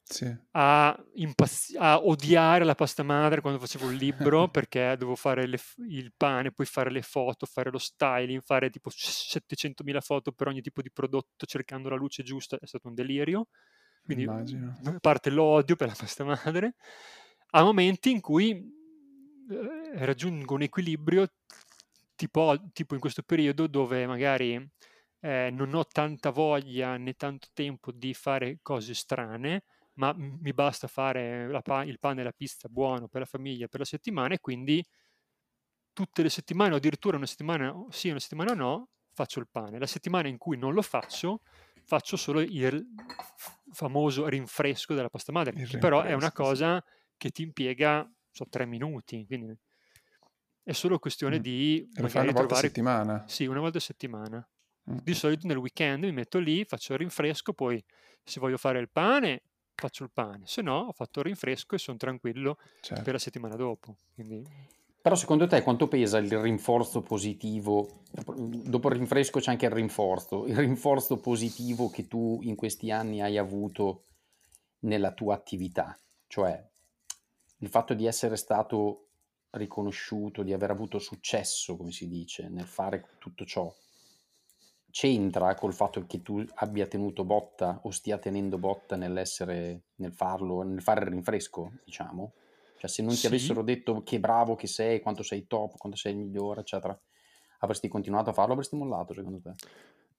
Speaker 2: sì. a, impazz- a, odiare la pasta madre quando facevo il libro perché dovevo fare le, il pane, poi fare le foto, fare lo styling, fare tipo 700.000 foto per ogni tipo di prodotto cercando la luce giusta, è stato un delirio. Quindi Immagino. a parte l'odio per la pasta madre a momenti in cui eh, raggiungo un equilibrio tipo, tipo, in questo periodo dove magari eh, non ho tanta voglia né tanto tempo di fare cose strane, ma mi basta fare pa- il pane e la pizza buono per la famiglia per la settimana e quindi tutte le settimane o addirittura una settimana sì, una settimana no, faccio il pane. La settimana in cui non lo faccio, faccio solo il famoso rinfresco della pasta madre, che però è una cosa che ti impiega so, tre minuti, quindi è solo questione mm. di...
Speaker 1: Lo fai una volta trovare... a settimana?
Speaker 2: Sì, una volta a settimana. Mm. Di solito nel weekend mi metto lì, faccio il rinfresco, poi se voglio fare il pane faccio il pane, se no ho fatto il rinfresco e sono tranquillo certo. per la settimana dopo. Quindi...
Speaker 3: Però secondo te quanto pesa il rinforzo positivo? Dopo il rinfresco c'è anche il rinforzo. Il rinforzo positivo che tu in questi anni hai avuto nella tua attività. Cioè, il fatto di essere stato riconosciuto, di aver avuto successo, come si dice, nel fare tutto ciò, c'entra col fatto che tu abbia tenuto botta o stia tenendo botta nell'essere, nel farlo, nel fare il rinfresco, diciamo? Cioè, se non ti avessero detto che bravo che sei, quanto sei top, quanto sei il migliore, eccetera, avresti continuato a farlo avresti mollato, secondo te?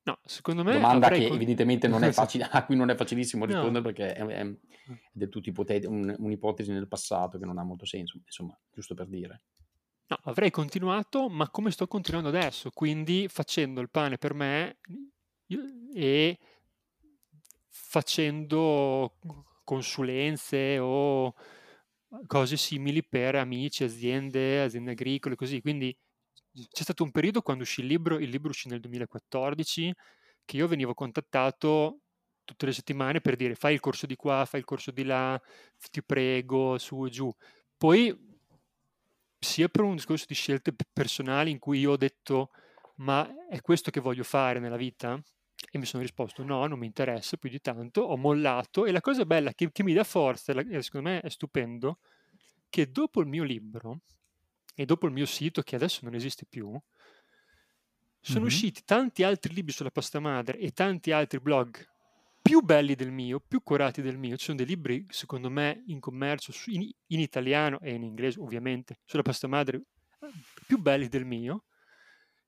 Speaker 2: No, secondo me
Speaker 3: Domanda che
Speaker 2: con...
Speaker 3: evidentemente non è facile, a cui non è facilissimo rispondere no. perché è, è, è, del tutto ipoteti- un, un'ipotesi nel passato che non ha molto senso, insomma, giusto per dire.
Speaker 2: No, avrei continuato, ma come sto continuando adesso, quindi facendo il pane per me e facendo consulenze o cose simili per amici, aziende, aziende agricole, così. Quindi c'è stato un periodo quando uscì il libro, il libro uscì nel 2014, che io venivo contattato tutte le settimane per dire fai il corso di qua, fai il corso di là, ti prego, su e giù. Poi sia per un discorso di scelte personali in cui io ho detto ma è questo che voglio fare nella vita? E mi sono risposto no, non mi interessa più di tanto, ho mollato e la cosa bella che, che mi dà forza, e secondo me è stupendo, che dopo il mio libro e dopo il mio sito che adesso non esiste più, sono mm-hmm. usciti tanti altri libri sulla pasta madre e tanti altri blog più belli del mio, più curati del mio. Ci sono dei libri, secondo me, in commercio in, in italiano e in inglese, ovviamente, sulla pasta madre più belli del mio,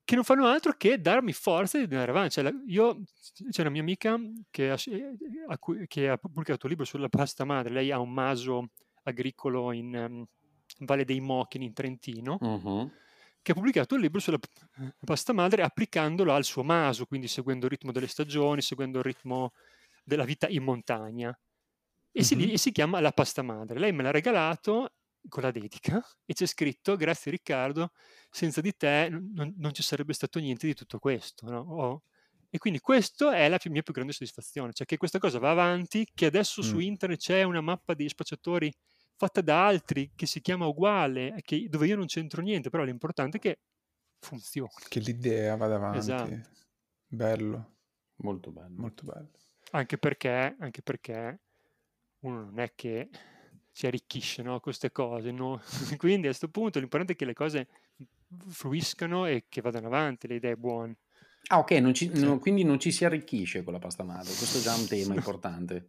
Speaker 2: che non fanno altro che darmi forza di andare avanti. Cioè, io, c'è una mia amica che ha, che ha, pubblicato un libro sulla pasta madre, lei ha un maso agricolo in um, Valle dei Mochini in Trentino, uh-huh. che ha pubblicato un libro sulla pasta madre applicandolo al suo maso, quindi seguendo il ritmo delle stagioni, seguendo il ritmo della vita in montagna. E, uh-huh. si, e si chiama La pasta madre. Lei me l'ha regalato con la dedica e c'è scritto grazie Riccardo senza di te non, non ci sarebbe stato niente di tutto questo no? oh. e quindi questa è la più, mia più grande soddisfazione cioè che questa cosa va avanti che adesso mm. su internet c'è una mappa di spacciatori fatta da altri che si chiama uguale, che, dove io non c'entro niente, però l'importante è che funzioni.
Speaker 1: Che l'idea vada avanti. Esatto. Bello.
Speaker 3: Molto bello.
Speaker 1: Molto bello.
Speaker 2: Anche perché, anche perché uno non è che si arricchisce no, queste cose. No? Quindi a questo punto l'importante è che le cose fluiscano e che vadano avanti, le idee buone.
Speaker 3: Ah, ok, non ci, no, quindi non ci si arricchisce con la pasta madre. Questo è già un tema importante.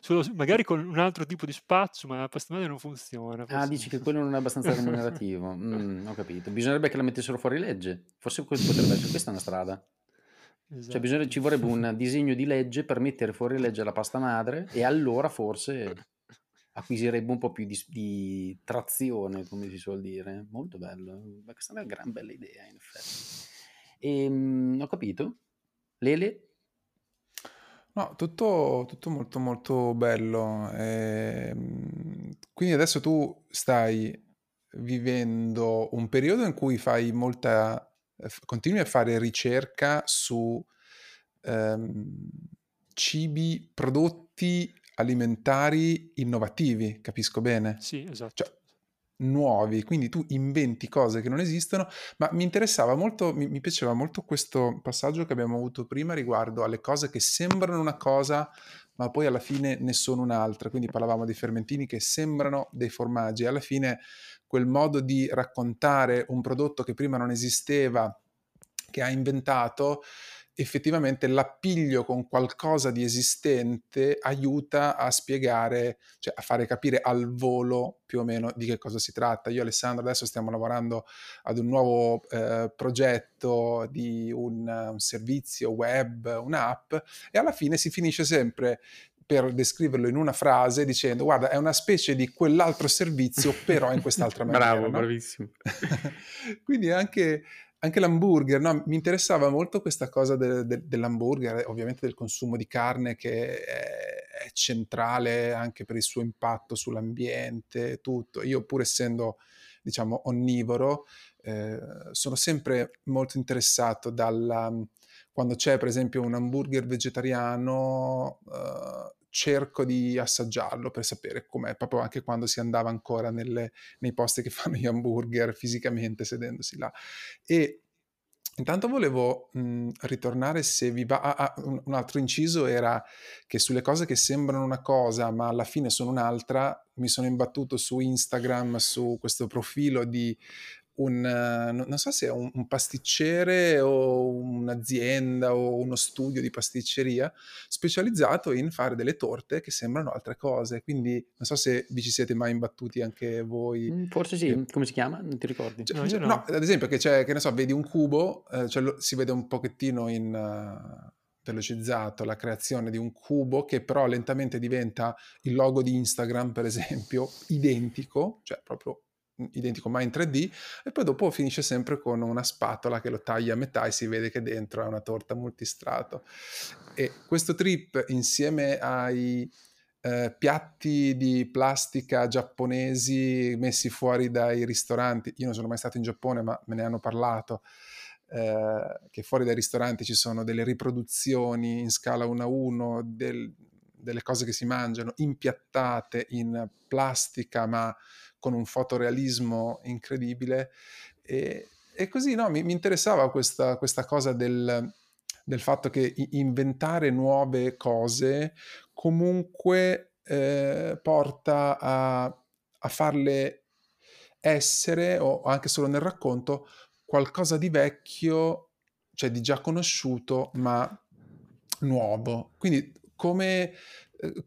Speaker 2: Solo, magari con un altro tipo di spazio, ma la pasta madre non funziona.
Speaker 3: Ah, dici che quello non è abbastanza remunerativo. Mm, ho capito. Bisognerebbe che la mettessero fuori legge. Forse potrebbe essere questa una strada. Cioè, esatto. Cioè, bisogna, ci vorrebbe un disegno di legge per mettere fuori legge la pasta madre e allora forse acquisirebbe un po' più di, di trazione, come si suol dire. Molto bello. Questa è una gran bella idea, in effetti. E, ehm, ho capito. Lele?
Speaker 1: No, tutto, tutto molto molto bello. Ehm, quindi adesso tu stai vivendo un periodo in cui fai molta, continui a fare ricerca su ehm, cibi, prodotti alimentari innovativi, capisco bene?
Speaker 2: Sì, esatto.
Speaker 1: Cioè, nuovi, quindi tu inventi cose che non esistono, ma mi interessava molto, mi, mi, piaceva molto questo passaggio che abbiamo avuto prima riguardo alle cose che sembrano una cosa, ma poi alla fine ne sono un'altra, quindi parlavamo dei fermentini che sembrano dei formaggi, alla fine quel modo di raccontare un prodotto che prima non esisteva, che ha inventato, effettivamente l'appiglio con qualcosa di esistente aiuta a spiegare, cioè a fare capire al volo più o meno di che cosa si tratta. Io e Alessandro adesso stiamo lavorando ad un nuovo eh, progetto di un, un servizio web, un'app e alla fine si finisce sempre per descriverlo in una frase dicendo guarda è una specie di quell'altro servizio però in quest'altra maniera.
Speaker 3: Bravo,
Speaker 1: no?
Speaker 3: bravissimo.
Speaker 1: Quindi anche anche l'hamburger, no? mi interessava molto questa cosa de- de- dell'hamburger, ovviamente del consumo di carne che è, è, centrale anche per il suo impatto sull'ambiente, tutto. Io pur essendo, diciamo, onnivoro, eh, sono sempre molto interessato dalla... Quando c'è per esempio un hamburger vegetariano, eh, cerco di assaggiarlo per sapere com'è, proprio anche quando si andava ancora nelle, nei posti che fanno gli hamburger fisicamente sedendosi là. E intanto volevo mh, ritornare se vi va... Ah, ah, un, un altro inciso era che sulle cose che sembrano una cosa ma alla fine sono un'altra, mi sono imbattuto su Instagram, su questo profilo di un, non so se è un, un, pasticcere o un'azienda o uno studio di pasticceria specializzato in fare delle torte che sembrano altre cose. Quindi non so se vi ci siete mai imbattuti anche voi.
Speaker 3: Mm, forse sì, eh, come si chiama? Non ti ricordi?
Speaker 1: Cioè, no, cioè, no. no, ad esempio, che c'è, che ne so, vedi un cubo, eh, cioè lo, si vede un pochettino in. Uh, velocizzato la creazione di un cubo che però lentamente diventa il logo di Instagram, per esempio, identico, cioè proprio identico ma in 3D e poi dopo finisce sempre con una spatola che lo taglia a metà e si vede che dentro è una torta multistrato. E questo trip insieme ai eh, piatti di plastica giapponesi messi fuori dai ristoranti io non sono mai stato in Giappone ma me ne hanno parlato eh, che fuori dai ristoranti ci sono delle riproduzioni in scala 1 a 1 del, delle cose che si mangiano impiattate in plastica ma con un fotorealismo incredibile. E, e così no, mi, mi interessava questa, questa cosa del, del, fatto che inventare nuove cose comunque eh, porta a, a farle essere, o anche solo nel racconto, qualcosa di vecchio, cioè di già conosciuto, ma nuovo. Quindi come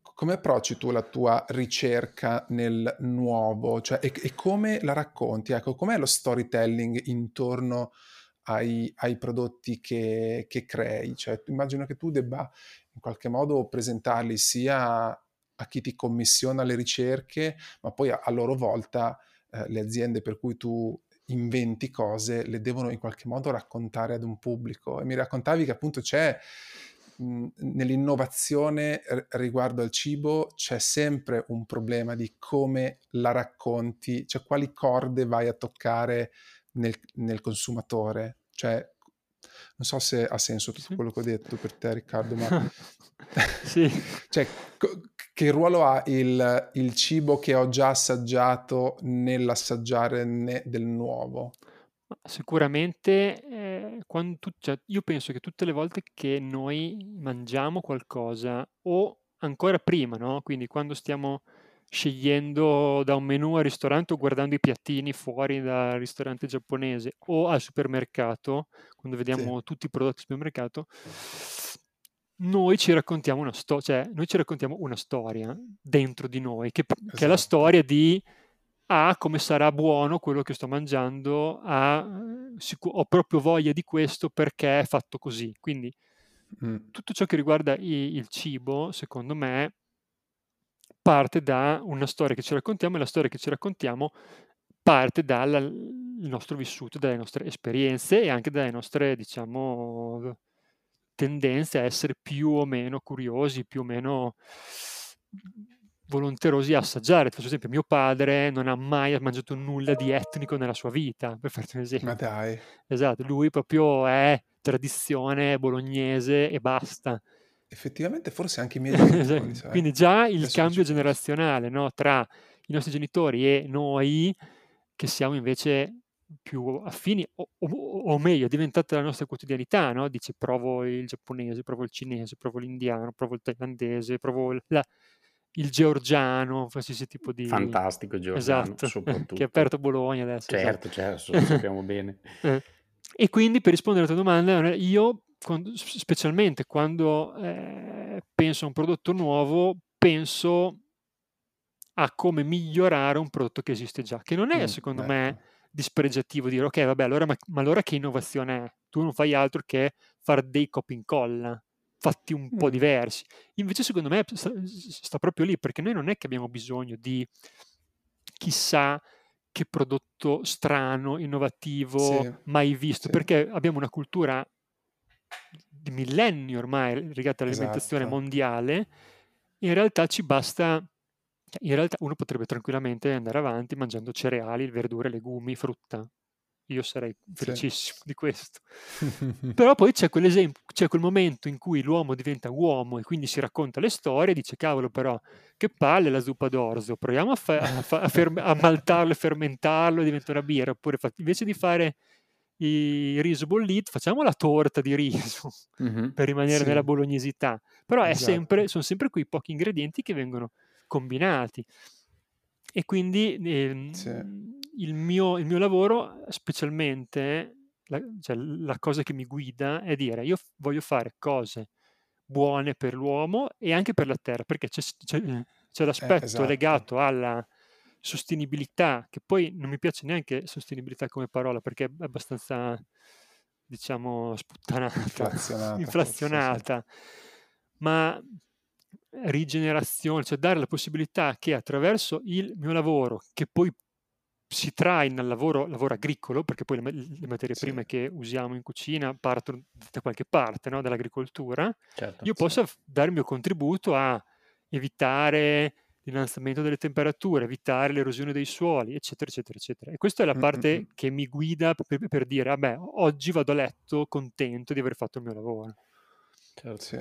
Speaker 1: come approcci tu la tua ricerca nel nuovo? Cioè, e, e come la racconti? Ecco, com'è lo storytelling intorno ai, ai prodotti che, che, crei? Cioè, immagino che tu debba in qualche modo presentarli sia a chi ti commissiona le ricerche, ma poi a, a loro volta eh, le aziende per cui tu inventi cose le devono in qualche modo raccontare ad un pubblico. E mi raccontavi che appunto c'è nell'innovazione riguardo al cibo c'è sempre un problema di come la racconti, cioè quali corde vai a toccare nel, nel consumatore. Cioè, non so se ha senso tutto quello che ho detto per te, Riccardo, ma
Speaker 2: sì.
Speaker 1: cioè, che ruolo ha il, il, cibo che ho già assaggiato nell'assaggiare ne- del nuovo?
Speaker 2: Sicuramente, ehm, quan tu cioè, io penso che tutte le volte che noi mangiamo qualcosa o ancora prima, no, quindi quando stiamo scegliendo da un menù al ristorante o guardando i piattini fuori dal ristorante giapponese o al supermercato, quando Sì. vediamo tutti i prodotti al supermercato, noi ci raccontiamo una sto cioè noi ci raccontiamo una storia dentro di noi che p che è la esatto. storia di a come sarà buono quello che sto mangiando, a sicu- ho proprio voglia di questo perché è fatto così. Quindi mm. tutto ciò che riguarda i- il cibo, secondo me, parte da una storia che ci raccontiamo e la storia che ci raccontiamo parte dal nostro vissuto, dalle nostre esperienze e anche dalle nostre, diciamo, tendenze a essere più o meno curiosi, più o meno volonterosi a assaggiare. Per esempio, mio padre non ha mai mangiato nulla di etnico nella sua vita, per farti un esempio.
Speaker 1: Ma dai.
Speaker 2: Esatto, lui proprio è tradizione bolognese e basta.
Speaker 1: Effettivamente forse anche i miei genitori,
Speaker 2: sai. Quindi già il Adesso cambio generazionale no, tra i nostri genitori e noi, che siamo invece più affini, o, o, o meglio, è diventata la nostra quotidianità, no? Dici provo il giapponese, provo il cinese, provo l'indiano, provo il thailandese, provo la, il georgiano, qualsiasi tipo di...
Speaker 3: Fantastico georgiano, esatto,
Speaker 2: che è aperto Bologna adesso.
Speaker 3: Certo, certo, lo sappiamo bene.
Speaker 2: Eh. E quindi per rispondere alla tua domanda, io specialmente quando eh, penso a un prodotto nuovo, penso a come migliorare un prodotto che esiste già, che non è mm, secondo ecco. me dispregiativo dire ok vabbè allora ma, ma allora che innovazione è? Tu non fai altro che fare dei copia incolla fatti un po' diversi. Invece secondo me sta, proprio lì, perché noi non è che abbiamo bisogno di chissà che prodotto strano, innovativo, sì, mai visto, sì. perché abbiamo una cultura di millenni ormai legata all'alimentazione esatto. mondiale, in realtà ci basta, cioè, in realtà uno potrebbe tranquillamente andare avanti mangiando cereali, verdure, legumi, frutta io sarei felicissimo sì. di questo. Però poi c'è quell'esempio, c'è quel momento in cui l'uomo diventa uomo e quindi si racconta le storie, dice cavolo però che palle la zuppa d'orzo, proviamo a, fa- a, fa- a, ferme- a maltarlo e fermentarlo e diventa una birra, oppure fa- invece di fare il riso bollito, facciamo la torta di riso mm-hmm. per rimanere sì. nella bolognesità. Però esatto. sempre, sono sempre quei pochi ingredienti che vengono combinati. E quindi eh, sì. Il mio, il mio lavoro, specialmente, la, cioè, la cosa che mi guida è dire io voglio fare cose buone per l'uomo e anche per la terra, perché c'è, c'è, c'è l'aspetto eh, esatto. legato alla sostenibilità, che poi non mi piace neanche sostenibilità come parola, perché è abbastanza, diciamo, sputtanata, inflazionata, inflazionata. Sì. ma rigenerazione, cioè dare la possibilità che attraverso il mio lavoro, che poi si trae nel lavoro, lavoro agricolo, perché poi le, le materie sì. prime che usiamo in cucina partono da qualche parte no? dall'agricoltura, certo, io posso dare il mio contributo a evitare l'innalzamento delle temperature, evitare l'erosione dei suoli, eccetera, eccetera, eccetera. E questa è la parte mm-hmm. che mi guida per, per, dire, vabbè, oggi vado a letto contento di aver fatto il mio lavoro.
Speaker 3: Certo. Sì.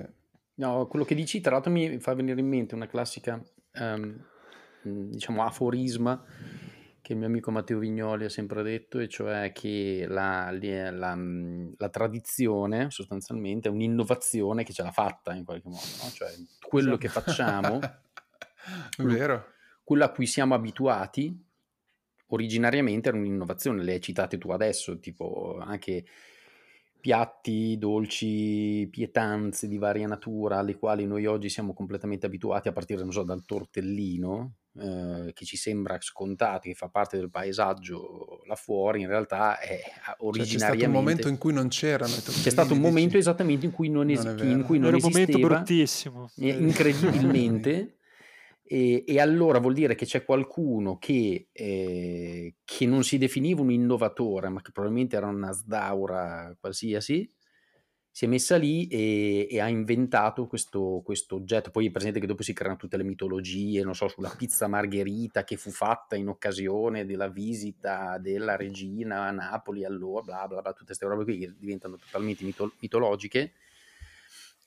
Speaker 3: No, quello che dici, tra l'altro, mi fa venire in mente una classica, um, diciamo, aforisma che il mio amico Matteo Vignoli ha sempre detto, e cioè che la, la, la, la tradizione sostanzialmente è un'innovazione che ce l'ha fatta in qualche modo, no? cioè quello che facciamo, quello, quello a cui siamo abituati, originariamente era un'innovazione, le hai citate tu adesso, tipo anche piatti, dolci, pietanze di varia natura alle quali noi oggi siamo completamente abituati a partire, non so, dal tortellino, eh, che ci sembra scontato, che fa parte del paesaggio là fuori, in realtà è originariamente... Cioè, c'è stato
Speaker 1: un momento in cui non c'erano
Speaker 3: C'è stato un momento esattamente in cui non, es- non, in cui non
Speaker 2: Era
Speaker 3: esisteva.
Speaker 2: un momento bruttissimo.
Speaker 3: Incredibilmente. E, e, allora vuol dire che c'è qualcuno che, eh, che, non si definiva un innovatore, ma che probabilmente era una sdaura qualsiasi, si è messa lì e, e ha inventato questo, questo, oggetto. Poi è presente che dopo si creano tutte le mitologie, non so, sulla pizza margherita che fu fatta in occasione della visita della regina a Napoli, allora, bla bla bla, tutte queste robe qui che diventano totalmente mito- mitologiche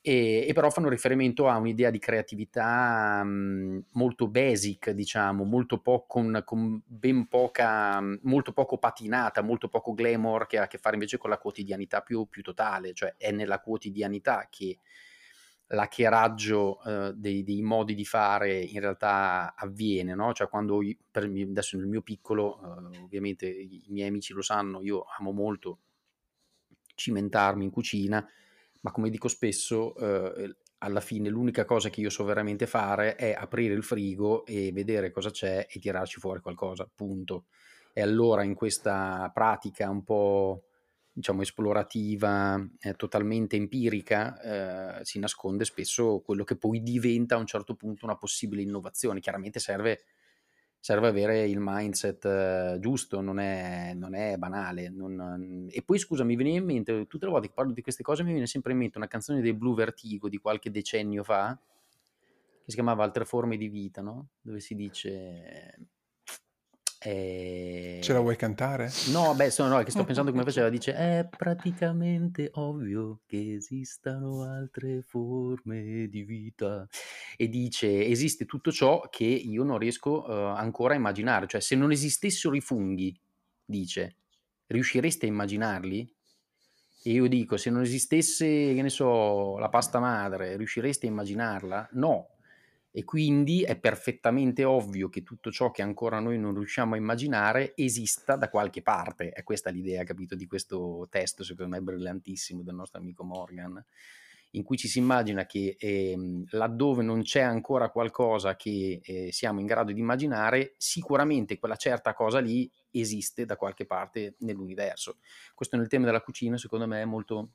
Speaker 3: e, e, però fanno riferimento a un'idea di creatività mh, molto basic, diciamo, molto po- con, con, ben poca, molto poco patinata, molto poco glamour, che ha a che fare invece con la quotidianità più, più totale, cioè è nella quotidianità che l'hackeraggio eh, dei, dei, modi di fare in realtà avviene, no? Cioè quando, per, adesso nel mio piccolo, eh, ovviamente i miei amici lo sanno, io amo molto cimentarmi in cucina, ma come dico spesso, eh, alla fine l'unica cosa che io so veramente fare è aprire il frigo e vedere cosa c'è e tirarci fuori qualcosa, punto. E allora in questa pratica un po' diciamo esplorativa, eh, totalmente empirica, eh, si nasconde spesso quello che poi diventa a un certo punto una possibile innovazione. Chiaramente serve serve avere il mindset uh, giusto, non è, non è banale. Non, e poi scusa, mi viene in mente, tutte le volte che parlo di queste cose, mi viene sempre in mente una canzone dei Blue Vertigo di qualche decennio fa, che si chiamava Altre forme di vita, no? Dove si dice
Speaker 1: e... Ce la vuoi cantare?
Speaker 3: No, beh, sono, no, che sto pensando come faceva. Dice: È praticamente ovvio che esistano altre forme di vita. E dice: Esiste tutto ciò che io non riesco uh, ancora a immaginare. Cioè, se non esistessero i funghi, dice, riuscireste a immaginarli? E io dico: Se non esistesse, che ne so, la pasta madre, riuscireste a immaginarla? No, e quindi è perfettamente ovvio che tutto ciò che ancora noi non riusciamo a immaginare esista da qualche parte. È questa l'idea, capito, di questo testo, secondo me brillantissimo, del nostro amico Morgan, in cui ci si immagina che eh, laddove non c'è ancora qualcosa che eh, siamo in grado di immaginare, sicuramente quella certa cosa lì esiste da qualche parte nell'universo. Questo nel tema della cucina, secondo me, è molto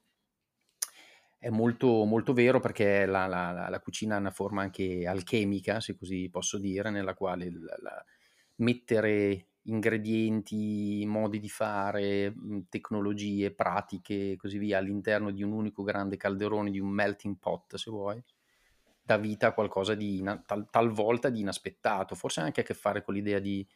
Speaker 3: è molto, molto vero perché la, la, la, cucina ha una forma anche alchemica, se così posso dire, nella quale la, mettere ingredienti, modi di fare, tecnologie, pratiche e così via all'interno di un unico grande calderone, di un melting pot, se vuoi, dà vita a qualcosa di tal, talvolta di inaspettato, forse anche a che fare con l'idea di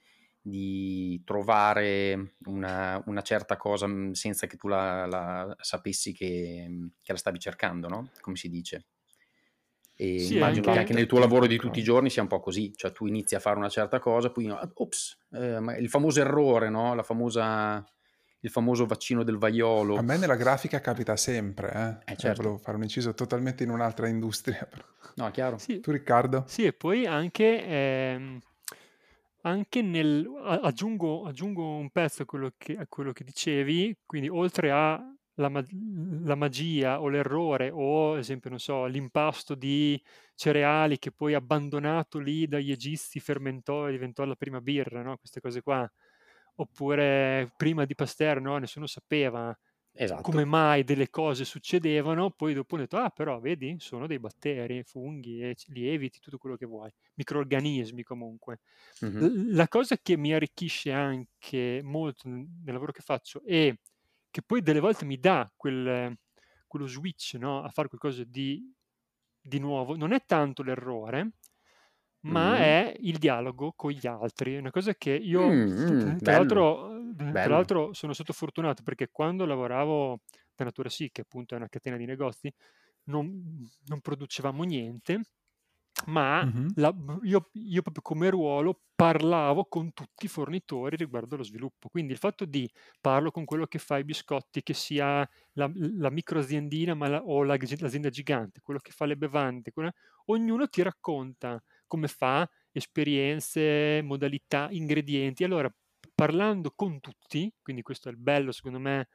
Speaker 3: di trovare una, una, certa cosa mm, senza che tu la, la sapessi che, mm, che, la stavi cercando, no? Come si dice. E sì, immagino anche, che anche nel tuo lavoro di tutti i giorni sia un po' così, cioè tu inizi a fare una certa cosa, poi ops, eh, il famoso errore, no? La famosa il famoso vaccino del vaiolo.
Speaker 1: A me nella grafica capita sempre, eh. eh, eh certo. volevo fare un inciso totalmente in un'altra industria. Però.
Speaker 3: No, chiaro.
Speaker 1: Sì. Tu Riccardo?
Speaker 2: Sì, e poi anche ehm, anche nel... aggiungo, aggiungo un pezzo a quello, che, a quello che dicevi, quindi oltre a la, la, magia o l'errore o, ad esempio, non so, l'impasto di cereali che poi abbandonato lì dagli egizi fermentò e diventò la prima birra, no? queste cose qua. Oppure prima di Pasteur no? nessuno sapeva esatto. come mai delle cose succedevano, poi dopo ho detto, ah però vedi, sono dei batteri, funghi, lieviti, tutto quello che vuoi, microorganismi comunque. Mm-hmm. La cosa che mi arricchisce anche molto nel lavoro che faccio e che poi delle volte mi dà quel, quello switch no? a fare qualcosa di, di, nuovo, non è tanto l'errore, ma mm. è il dialogo con gli altri. È una cosa che io, mm, tra, l'altro, tra, l'altro, sono stato fortunato perché quando lavoravo da Natura Sì, che appunto è una catena di negozi, non, non producevamo niente ma mm-hmm. la, io, io, proprio come ruolo parlavo con tutti i fornitori riguardo lo sviluppo. Quindi il fatto di parlo con quello che fa i biscotti, che sia la, la microaziendina la, o la, l'azienda gigante, quello che fa le bevande, quella, ognuno ti racconta come fa, esperienze, modalità, ingredienti. Allora, parlando con tutti, quindi questo è il bello secondo me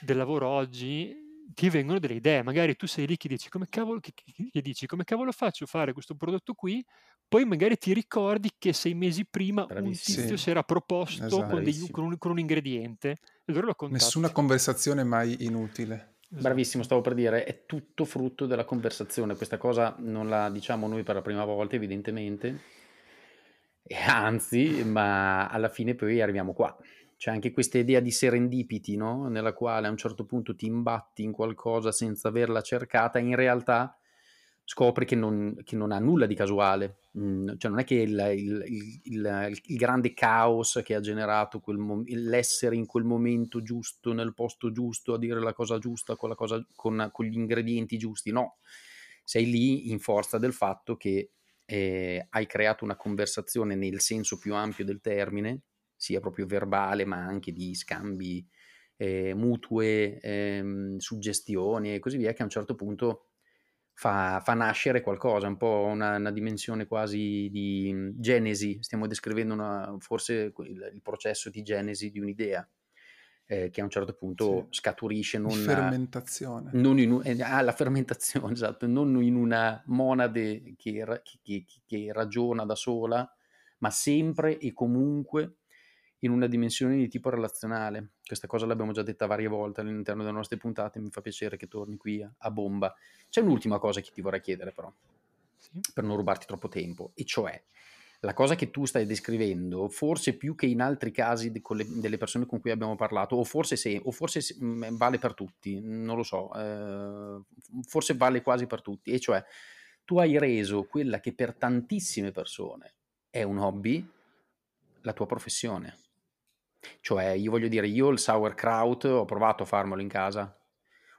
Speaker 2: del lavoro oggi, ti vengono delle idee, magari tu sei lì che dici come cavolo, che, che dici, come cavolo faccio a fare questo prodotto qui, poi magari ti ricordi che sei mesi prima Bravissimo. un tizio si era proposto esatto. con, degli, con, un, con, un, ingrediente e allora lo contatti.
Speaker 1: Nessuna conversazione mai inutile.
Speaker 3: Esatto. Bravissimo, stavo per dire, è tutto frutto della conversazione, questa cosa non la diciamo noi per la prima volta evidentemente, e anzi, ma alla fine poi arriviamo qua c'è anche questa idea di serendipity, no? nella quale a un certo punto ti imbatti in qualcosa senza averla cercata, in realtà scopri che non, che non ha nulla di casuale. Mm, cioè non è che il, il, il, il, grande caos che ha generato mom- l'essere in quel momento giusto, nel posto giusto, a dire la cosa giusta con, cosa, con, con gli ingredienti giusti, no. Sei lì in forza del fatto che eh, hai creato una conversazione nel senso più ampio del termine, sia proprio verbale, ma anche di scambi eh, mutue, eh, suggestioni e così via, che a un certo punto fa, fa nascere qualcosa, un po' una, una, dimensione quasi di mm, genesi, stiamo descrivendo una, forse il, il, processo di genesi di un'idea. Eh, che a un certo punto sì. scaturisce non
Speaker 1: fermentazione
Speaker 3: non in, eh, ah, la fermentazione esatto non in una monade che, che, che, che ragiona da sola ma sempre e comunque in una dimensione di tipo relazionale. Questa cosa l'abbiamo già detta varie volte all'interno delle nostre puntate, mi fa piacere che torni qui a, a bomba. C'è un'ultima cosa che ti vorrei chiedere però, sì. per non rubarti troppo tempo, e cioè la cosa che tu stai descrivendo, forse più che in altri casi de, le, delle persone con cui abbiamo parlato, o forse, se, o forse se, mm, vale per tutti, non lo so, eh, forse vale quasi per tutti, e cioè tu hai reso quella che per tantissime persone è un hobby, la tua professione. Cioè, io voglio dire, io il sauerkraut ho provato a farmelo in casa,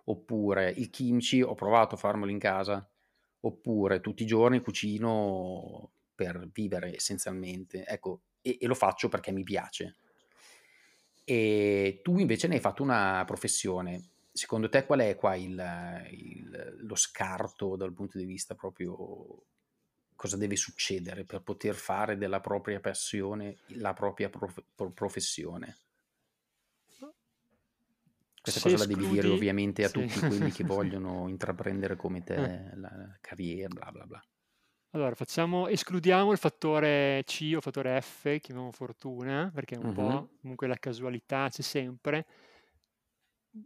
Speaker 3: oppure il kimchi ho provato a farmelo in casa, oppure tutti i giorni cucino per vivere essenzialmente, ecco, e, e lo faccio perché mi piace. E tu invece ne hai fatto una professione. Secondo te qual è qua il, il, lo scarto dal punto di vista proprio cosa deve succedere per poter fare della propria passione la propria prof- professione. Questa Se cosa la devi dire ovviamente a sì. tutti quelli che vogliono intraprendere come te eh. la carriera, bla bla bla.
Speaker 2: Allora, facciamo, escludiamo il fattore C o fattore F, chiamiamo fortuna, perché un uh-huh. po' comunque la casualità c'è sempre.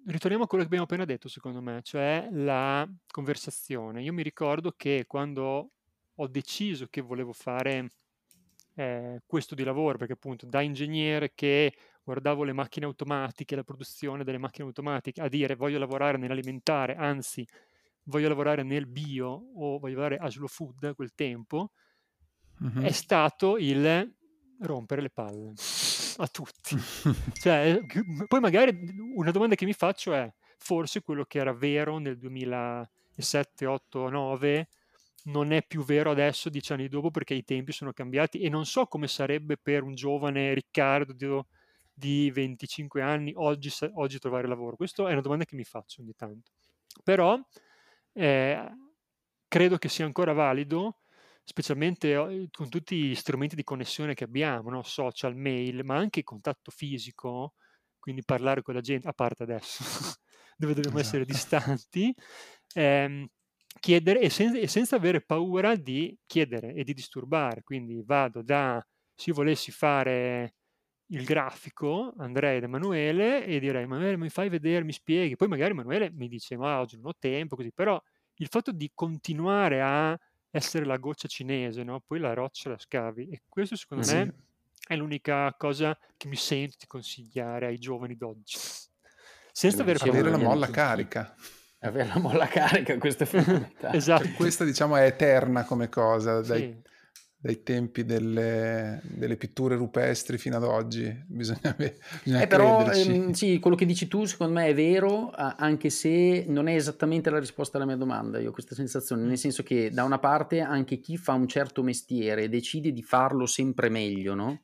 Speaker 2: Ritorniamo a quello che abbiamo appena detto, secondo me, cioè la conversazione. Io mi ricordo che quando ho deciso che volevo fare eh, questo di lavoro, perché appunto da ingegnere che guardavo le macchine automatiche, la produzione delle macchine automatiche, a dire voglio lavorare nell'alimentare, anzi voglio lavorare nel bio o voglio lavorare a slow food a quel tempo, mm-hmm. è stato il rompere le palle a tutti. cioè, poi magari una domanda che mi faccio è, forse quello che era vero nel 2007, 8, 9 non è più vero adesso, dieci anni dopo, perché i tempi sono cambiati e non so come sarebbe per un giovane Riccardo di, di 25 anni oggi, oggi, trovare lavoro. Questa è una domanda che mi faccio ogni tanto. Però eh, credo che sia ancora valido specialmente con tutti gli strumenti di connessione che abbiamo, no? social, mail, ma anche contatto fisico, quindi parlare con la gente, a parte adesso, dove dobbiamo esatto. essere distanti, ehm, chiedere e, sen- e, senza avere paura di chiedere e di disturbare. Quindi vado da, se io volessi fare il grafico, andrei da Emanuele e direi, Emanuele mi fai vedere, mi spieghi. Poi magari Emanuele mi dice, ma oggi non ho tempo, così. Però il fatto di continuare a essere la goccia cinese, no? poi la roccia la scavi. E questo secondo sì. me è l'unica cosa che mi sento di consigliare ai giovani d'oggi. Senza avere,
Speaker 1: avere la molla carica
Speaker 3: avere la molla carica, questo è fondamentale.
Speaker 1: esatto. Questa diciamo è eterna come cosa, dai, sì. dai tempi delle, delle, pitture rupestri fino ad oggi, bisogna, bisogna
Speaker 3: eh, però ehm, sì, quello che dici tu secondo me è vero, anche se non è esattamente la risposta alla mia domanda, io ho questa sensazione, nel senso che da una parte anche chi fa un certo mestiere decide di farlo sempre meglio, no?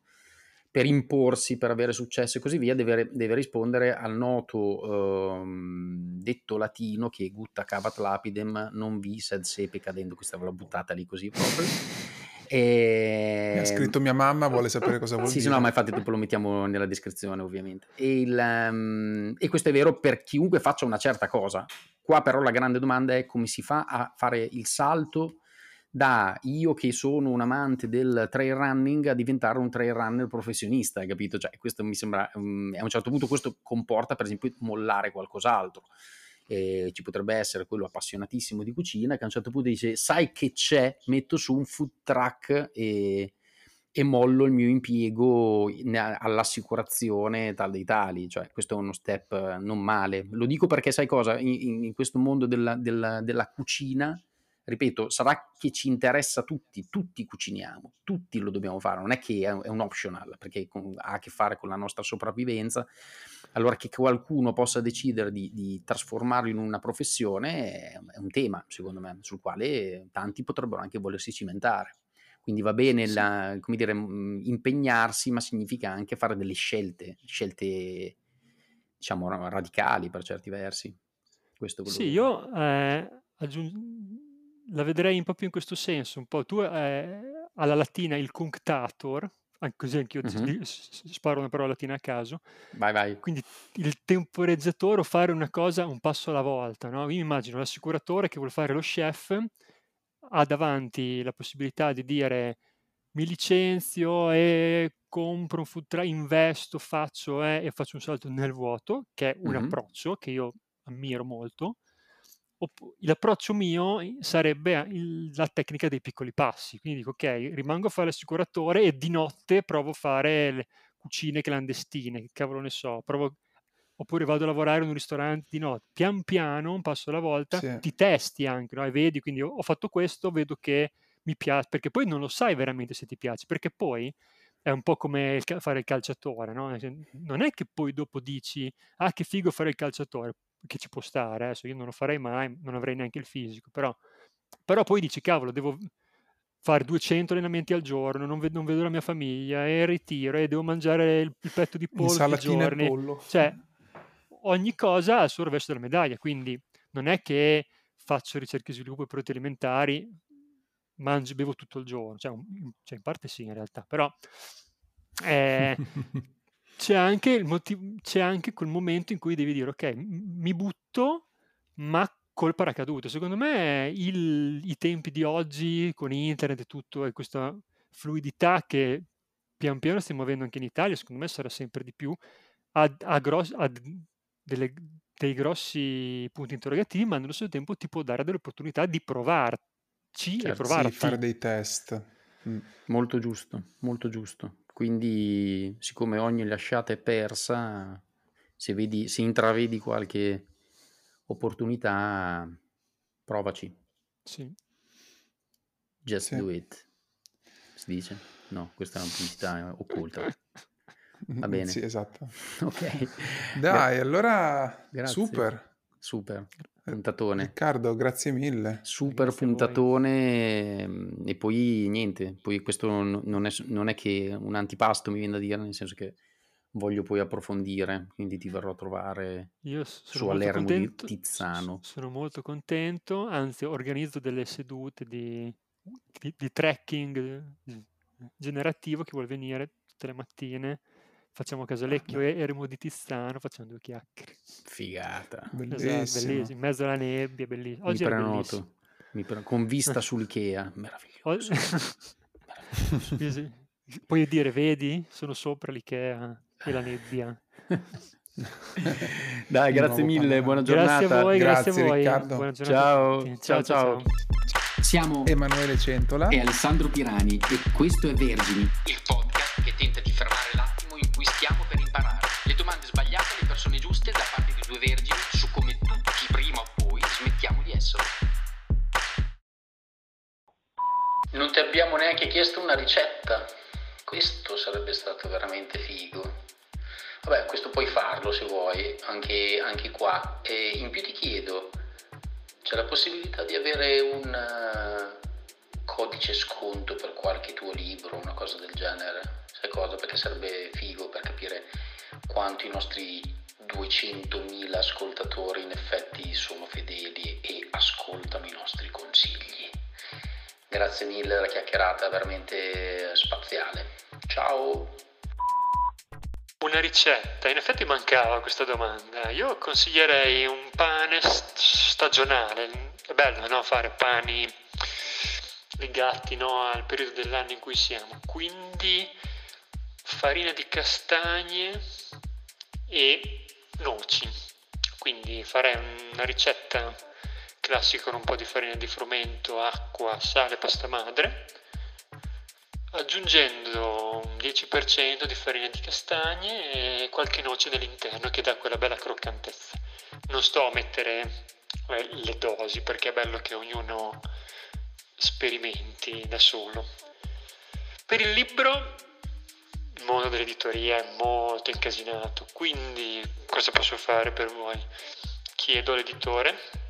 Speaker 3: per imporsi, per avere successo e così via, deve, deve rispondere al noto ehm, detto latino che gutta cavat lapidem non vi sed sepe cadendo, questa ve l'ho buttata lì così proprio.
Speaker 1: E... Mi ha scritto mia mamma, vuole sapere cosa vuol
Speaker 3: sì,
Speaker 1: dire.
Speaker 3: Sì, no, ma infatti dopo lo mettiamo nella descrizione ovviamente. E, il, um, e questo è vero per chiunque faccia una certa cosa. Qua però la grande domanda è come si fa a fare il salto da io che sono un amante del trail running a diventare un trail runner professionista, hai capito? Cioè, questo mi sembra, um, a un certo punto questo comporta per esempio mollare qualcos'altro. E ci potrebbe essere quello appassionatissimo di cucina che a un certo punto dice sai che c'è, metto su un food truck e, e mollo il mio impiego all'assicurazione tal dei tali, cioè questo è uno step non male. Lo dico perché sai cosa, in, in questo mondo della, della, della cucina ripeto, sarà che ci interessa tutti, tutti cuciniamo, tutti lo dobbiamo fare, non è che è un optional, perché ha a che fare con la nostra sopravvivenza, allora che qualcuno possa decidere di, di trasformarlo in una professione è, è, un tema, secondo me, sul quale tanti potrebbero anche volersi cimentare. Quindi va bene la, dire, impegnarsi, ma significa anche fare delle scelte, scelte diciamo radicali per certi versi. Questo
Speaker 2: sì, io eh, aggiung- la vedrei un po' più in questo senso, un po' tu eh, alla latina il cunctator, così anche io mm-hmm. sparo una parola latina a caso.
Speaker 3: Vai, vai.
Speaker 2: Quindi il temporizzatore o fare una cosa un passo alla volta, no? Io immagino l'assicuratore che vuole fare lo chef, ha davanti la possibilità di dire mi licenzio e compro un food truck, investo, faccio eh, e faccio un salto nel vuoto, che è un mm-hmm. approccio che io ammiro molto l'approccio mio sarebbe la tecnica dei piccoli passi, quindi dico ok, rimango a fare l'assicuratore e di notte provo a fare le cucine clandestine, che cavolo ne so, provo, oppure vado a lavorare in un ristorante di notte, pian piano, un passo alla volta, sì. ti testi anche, no? e vedi, quindi ho, fatto questo, vedo che mi piace, perché poi non lo sai veramente se ti piace, perché poi è un po' come fare il calciatore, no? Non è che poi dopo dici, ah che figo fare il calciatore, che ci può stare, adesso io non lo farei mai, non avrei neanche il fisico, però, però poi dici, cavolo, devo fare 200 allenamenti al giorno, non vedo, non vedo la mia famiglia, e ritiro, e devo mangiare il, il petto di pollo i giorni. Pollo. Cioè, ogni cosa ha il suo rovescio della medaglia, quindi non è che faccio ricerca e sviluppo e prodotti alimentari, mangio, bevo tutto il giorno, cioè, cioè in parte sì in realtà, però eh, c'è anche, il motiv- c'è anche quel momento in cui devi dire ok, mi butto, ma col paracadute. Secondo me il, i tempi di oggi con internet e tutto e questa fluidità che pian piano stiamo avendo anche in Italia, secondo me sarà sempre di più, ha, ha, gross- ha delle, dei grossi punti interrogativi, ma nello stesso tempo ti può dare delle opportunità di provarci certo, e provarti.
Speaker 1: Sì, fare dei test.
Speaker 3: Mm. Molto giusto, molto giusto. Quindi, siccome ogni lasciata è persa, se, vedi, se intravedi qualche opportunità, provaci.
Speaker 2: Sì.
Speaker 3: Just sì. do it. Si dice? No, questa è una pubblicità occulta. Va bene.
Speaker 1: Sì, esatto.
Speaker 3: ok.
Speaker 1: Dai, allora Grazie. super.
Speaker 3: Super puntatone.
Speaker 1: Riccardo, grazie mille.
Speaker 3: Super grazie puntatone ehm, e poi niente, poi questo non è, non è, che un antipasto mi viene da dire, nel senso che voglio poi approfondire, quindi ti verrò a trovare
Speaker 2: Io
Speaker 3: su Alermo contento, di Tizzano.
Speaker 2: Sono molto contento, anzi organizzo delle sedute di di, di tracking generativo che vuole venire tutte le mattine facciamo Casalecchio e Eremo di Tizzano, facciamo due chiacchiere.
Speaker 1: Figata.
Speaker 2: Bellissimo. Esatto, bellissimo. In mezzo alla nebbia, bellissimo. Oggi
Speaker 1: Mi prenoto. Mi pre... Con vista sull'Ikea, meraviglioso.
Speaker 2: meraviglioso. Puoi dire, vedi, sono sopra l'Ikea e la nebbia.
Speaker 1: Dai, grazie mille, buona giornata.
Speaker 2: Grazie a voi, grazie, grazie a voi.
Speaker 1: Riccardo. Ciao. Ciao, ciao, ciao.
Speaker 3: Siamo
Speaker 4: Emanuele Centola
Speaker 3: e Alessandro Pirani e questo è Vergini, il podcast una ricetta. Questo sarebbe stato veramente figo. Vabbè, questo puoi farlo se vuoi, anche, anche qua. E in più ti chiedo, c'è la possibilità di avere un uh, codice sconto per qualche tuo libro, una cosa del genere? Sai cosa? Perché sarebbe figo per capire quanto i nostri 200.000 ascoltatori in effetti sono fedeli e ascoltano i nostri consigli. Grazie mille della chiacchierata, veramente spaziale. Ciao!
Speaker 2: Una ricetta, in effetti mancava questa domanda. Io consiglierei un pane stagionale. È bello no? fare pani legati no? al periodo dell'anno in cui siamo. Quindi farina di castagne e noci. Quindi farei una ricetta classica con un po' di farina di frumento, acqua, sale, pasta madre aggiungendo un 10% di farina di castagne e qualche noce nell'interno che dà quella bella croccantezza. Non sto a mettere eh, le dosi perché è bello che ognuno sperimenti da solo. Per il libro il mondo dell'editoria è molto incasinato, quindi cosa posso fare per voi? Chiedo all'editore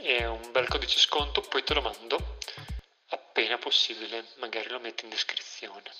Speaker 2: e un bel codice sconto, poi te lo mando appena possibile, magari lo metto in descrizione.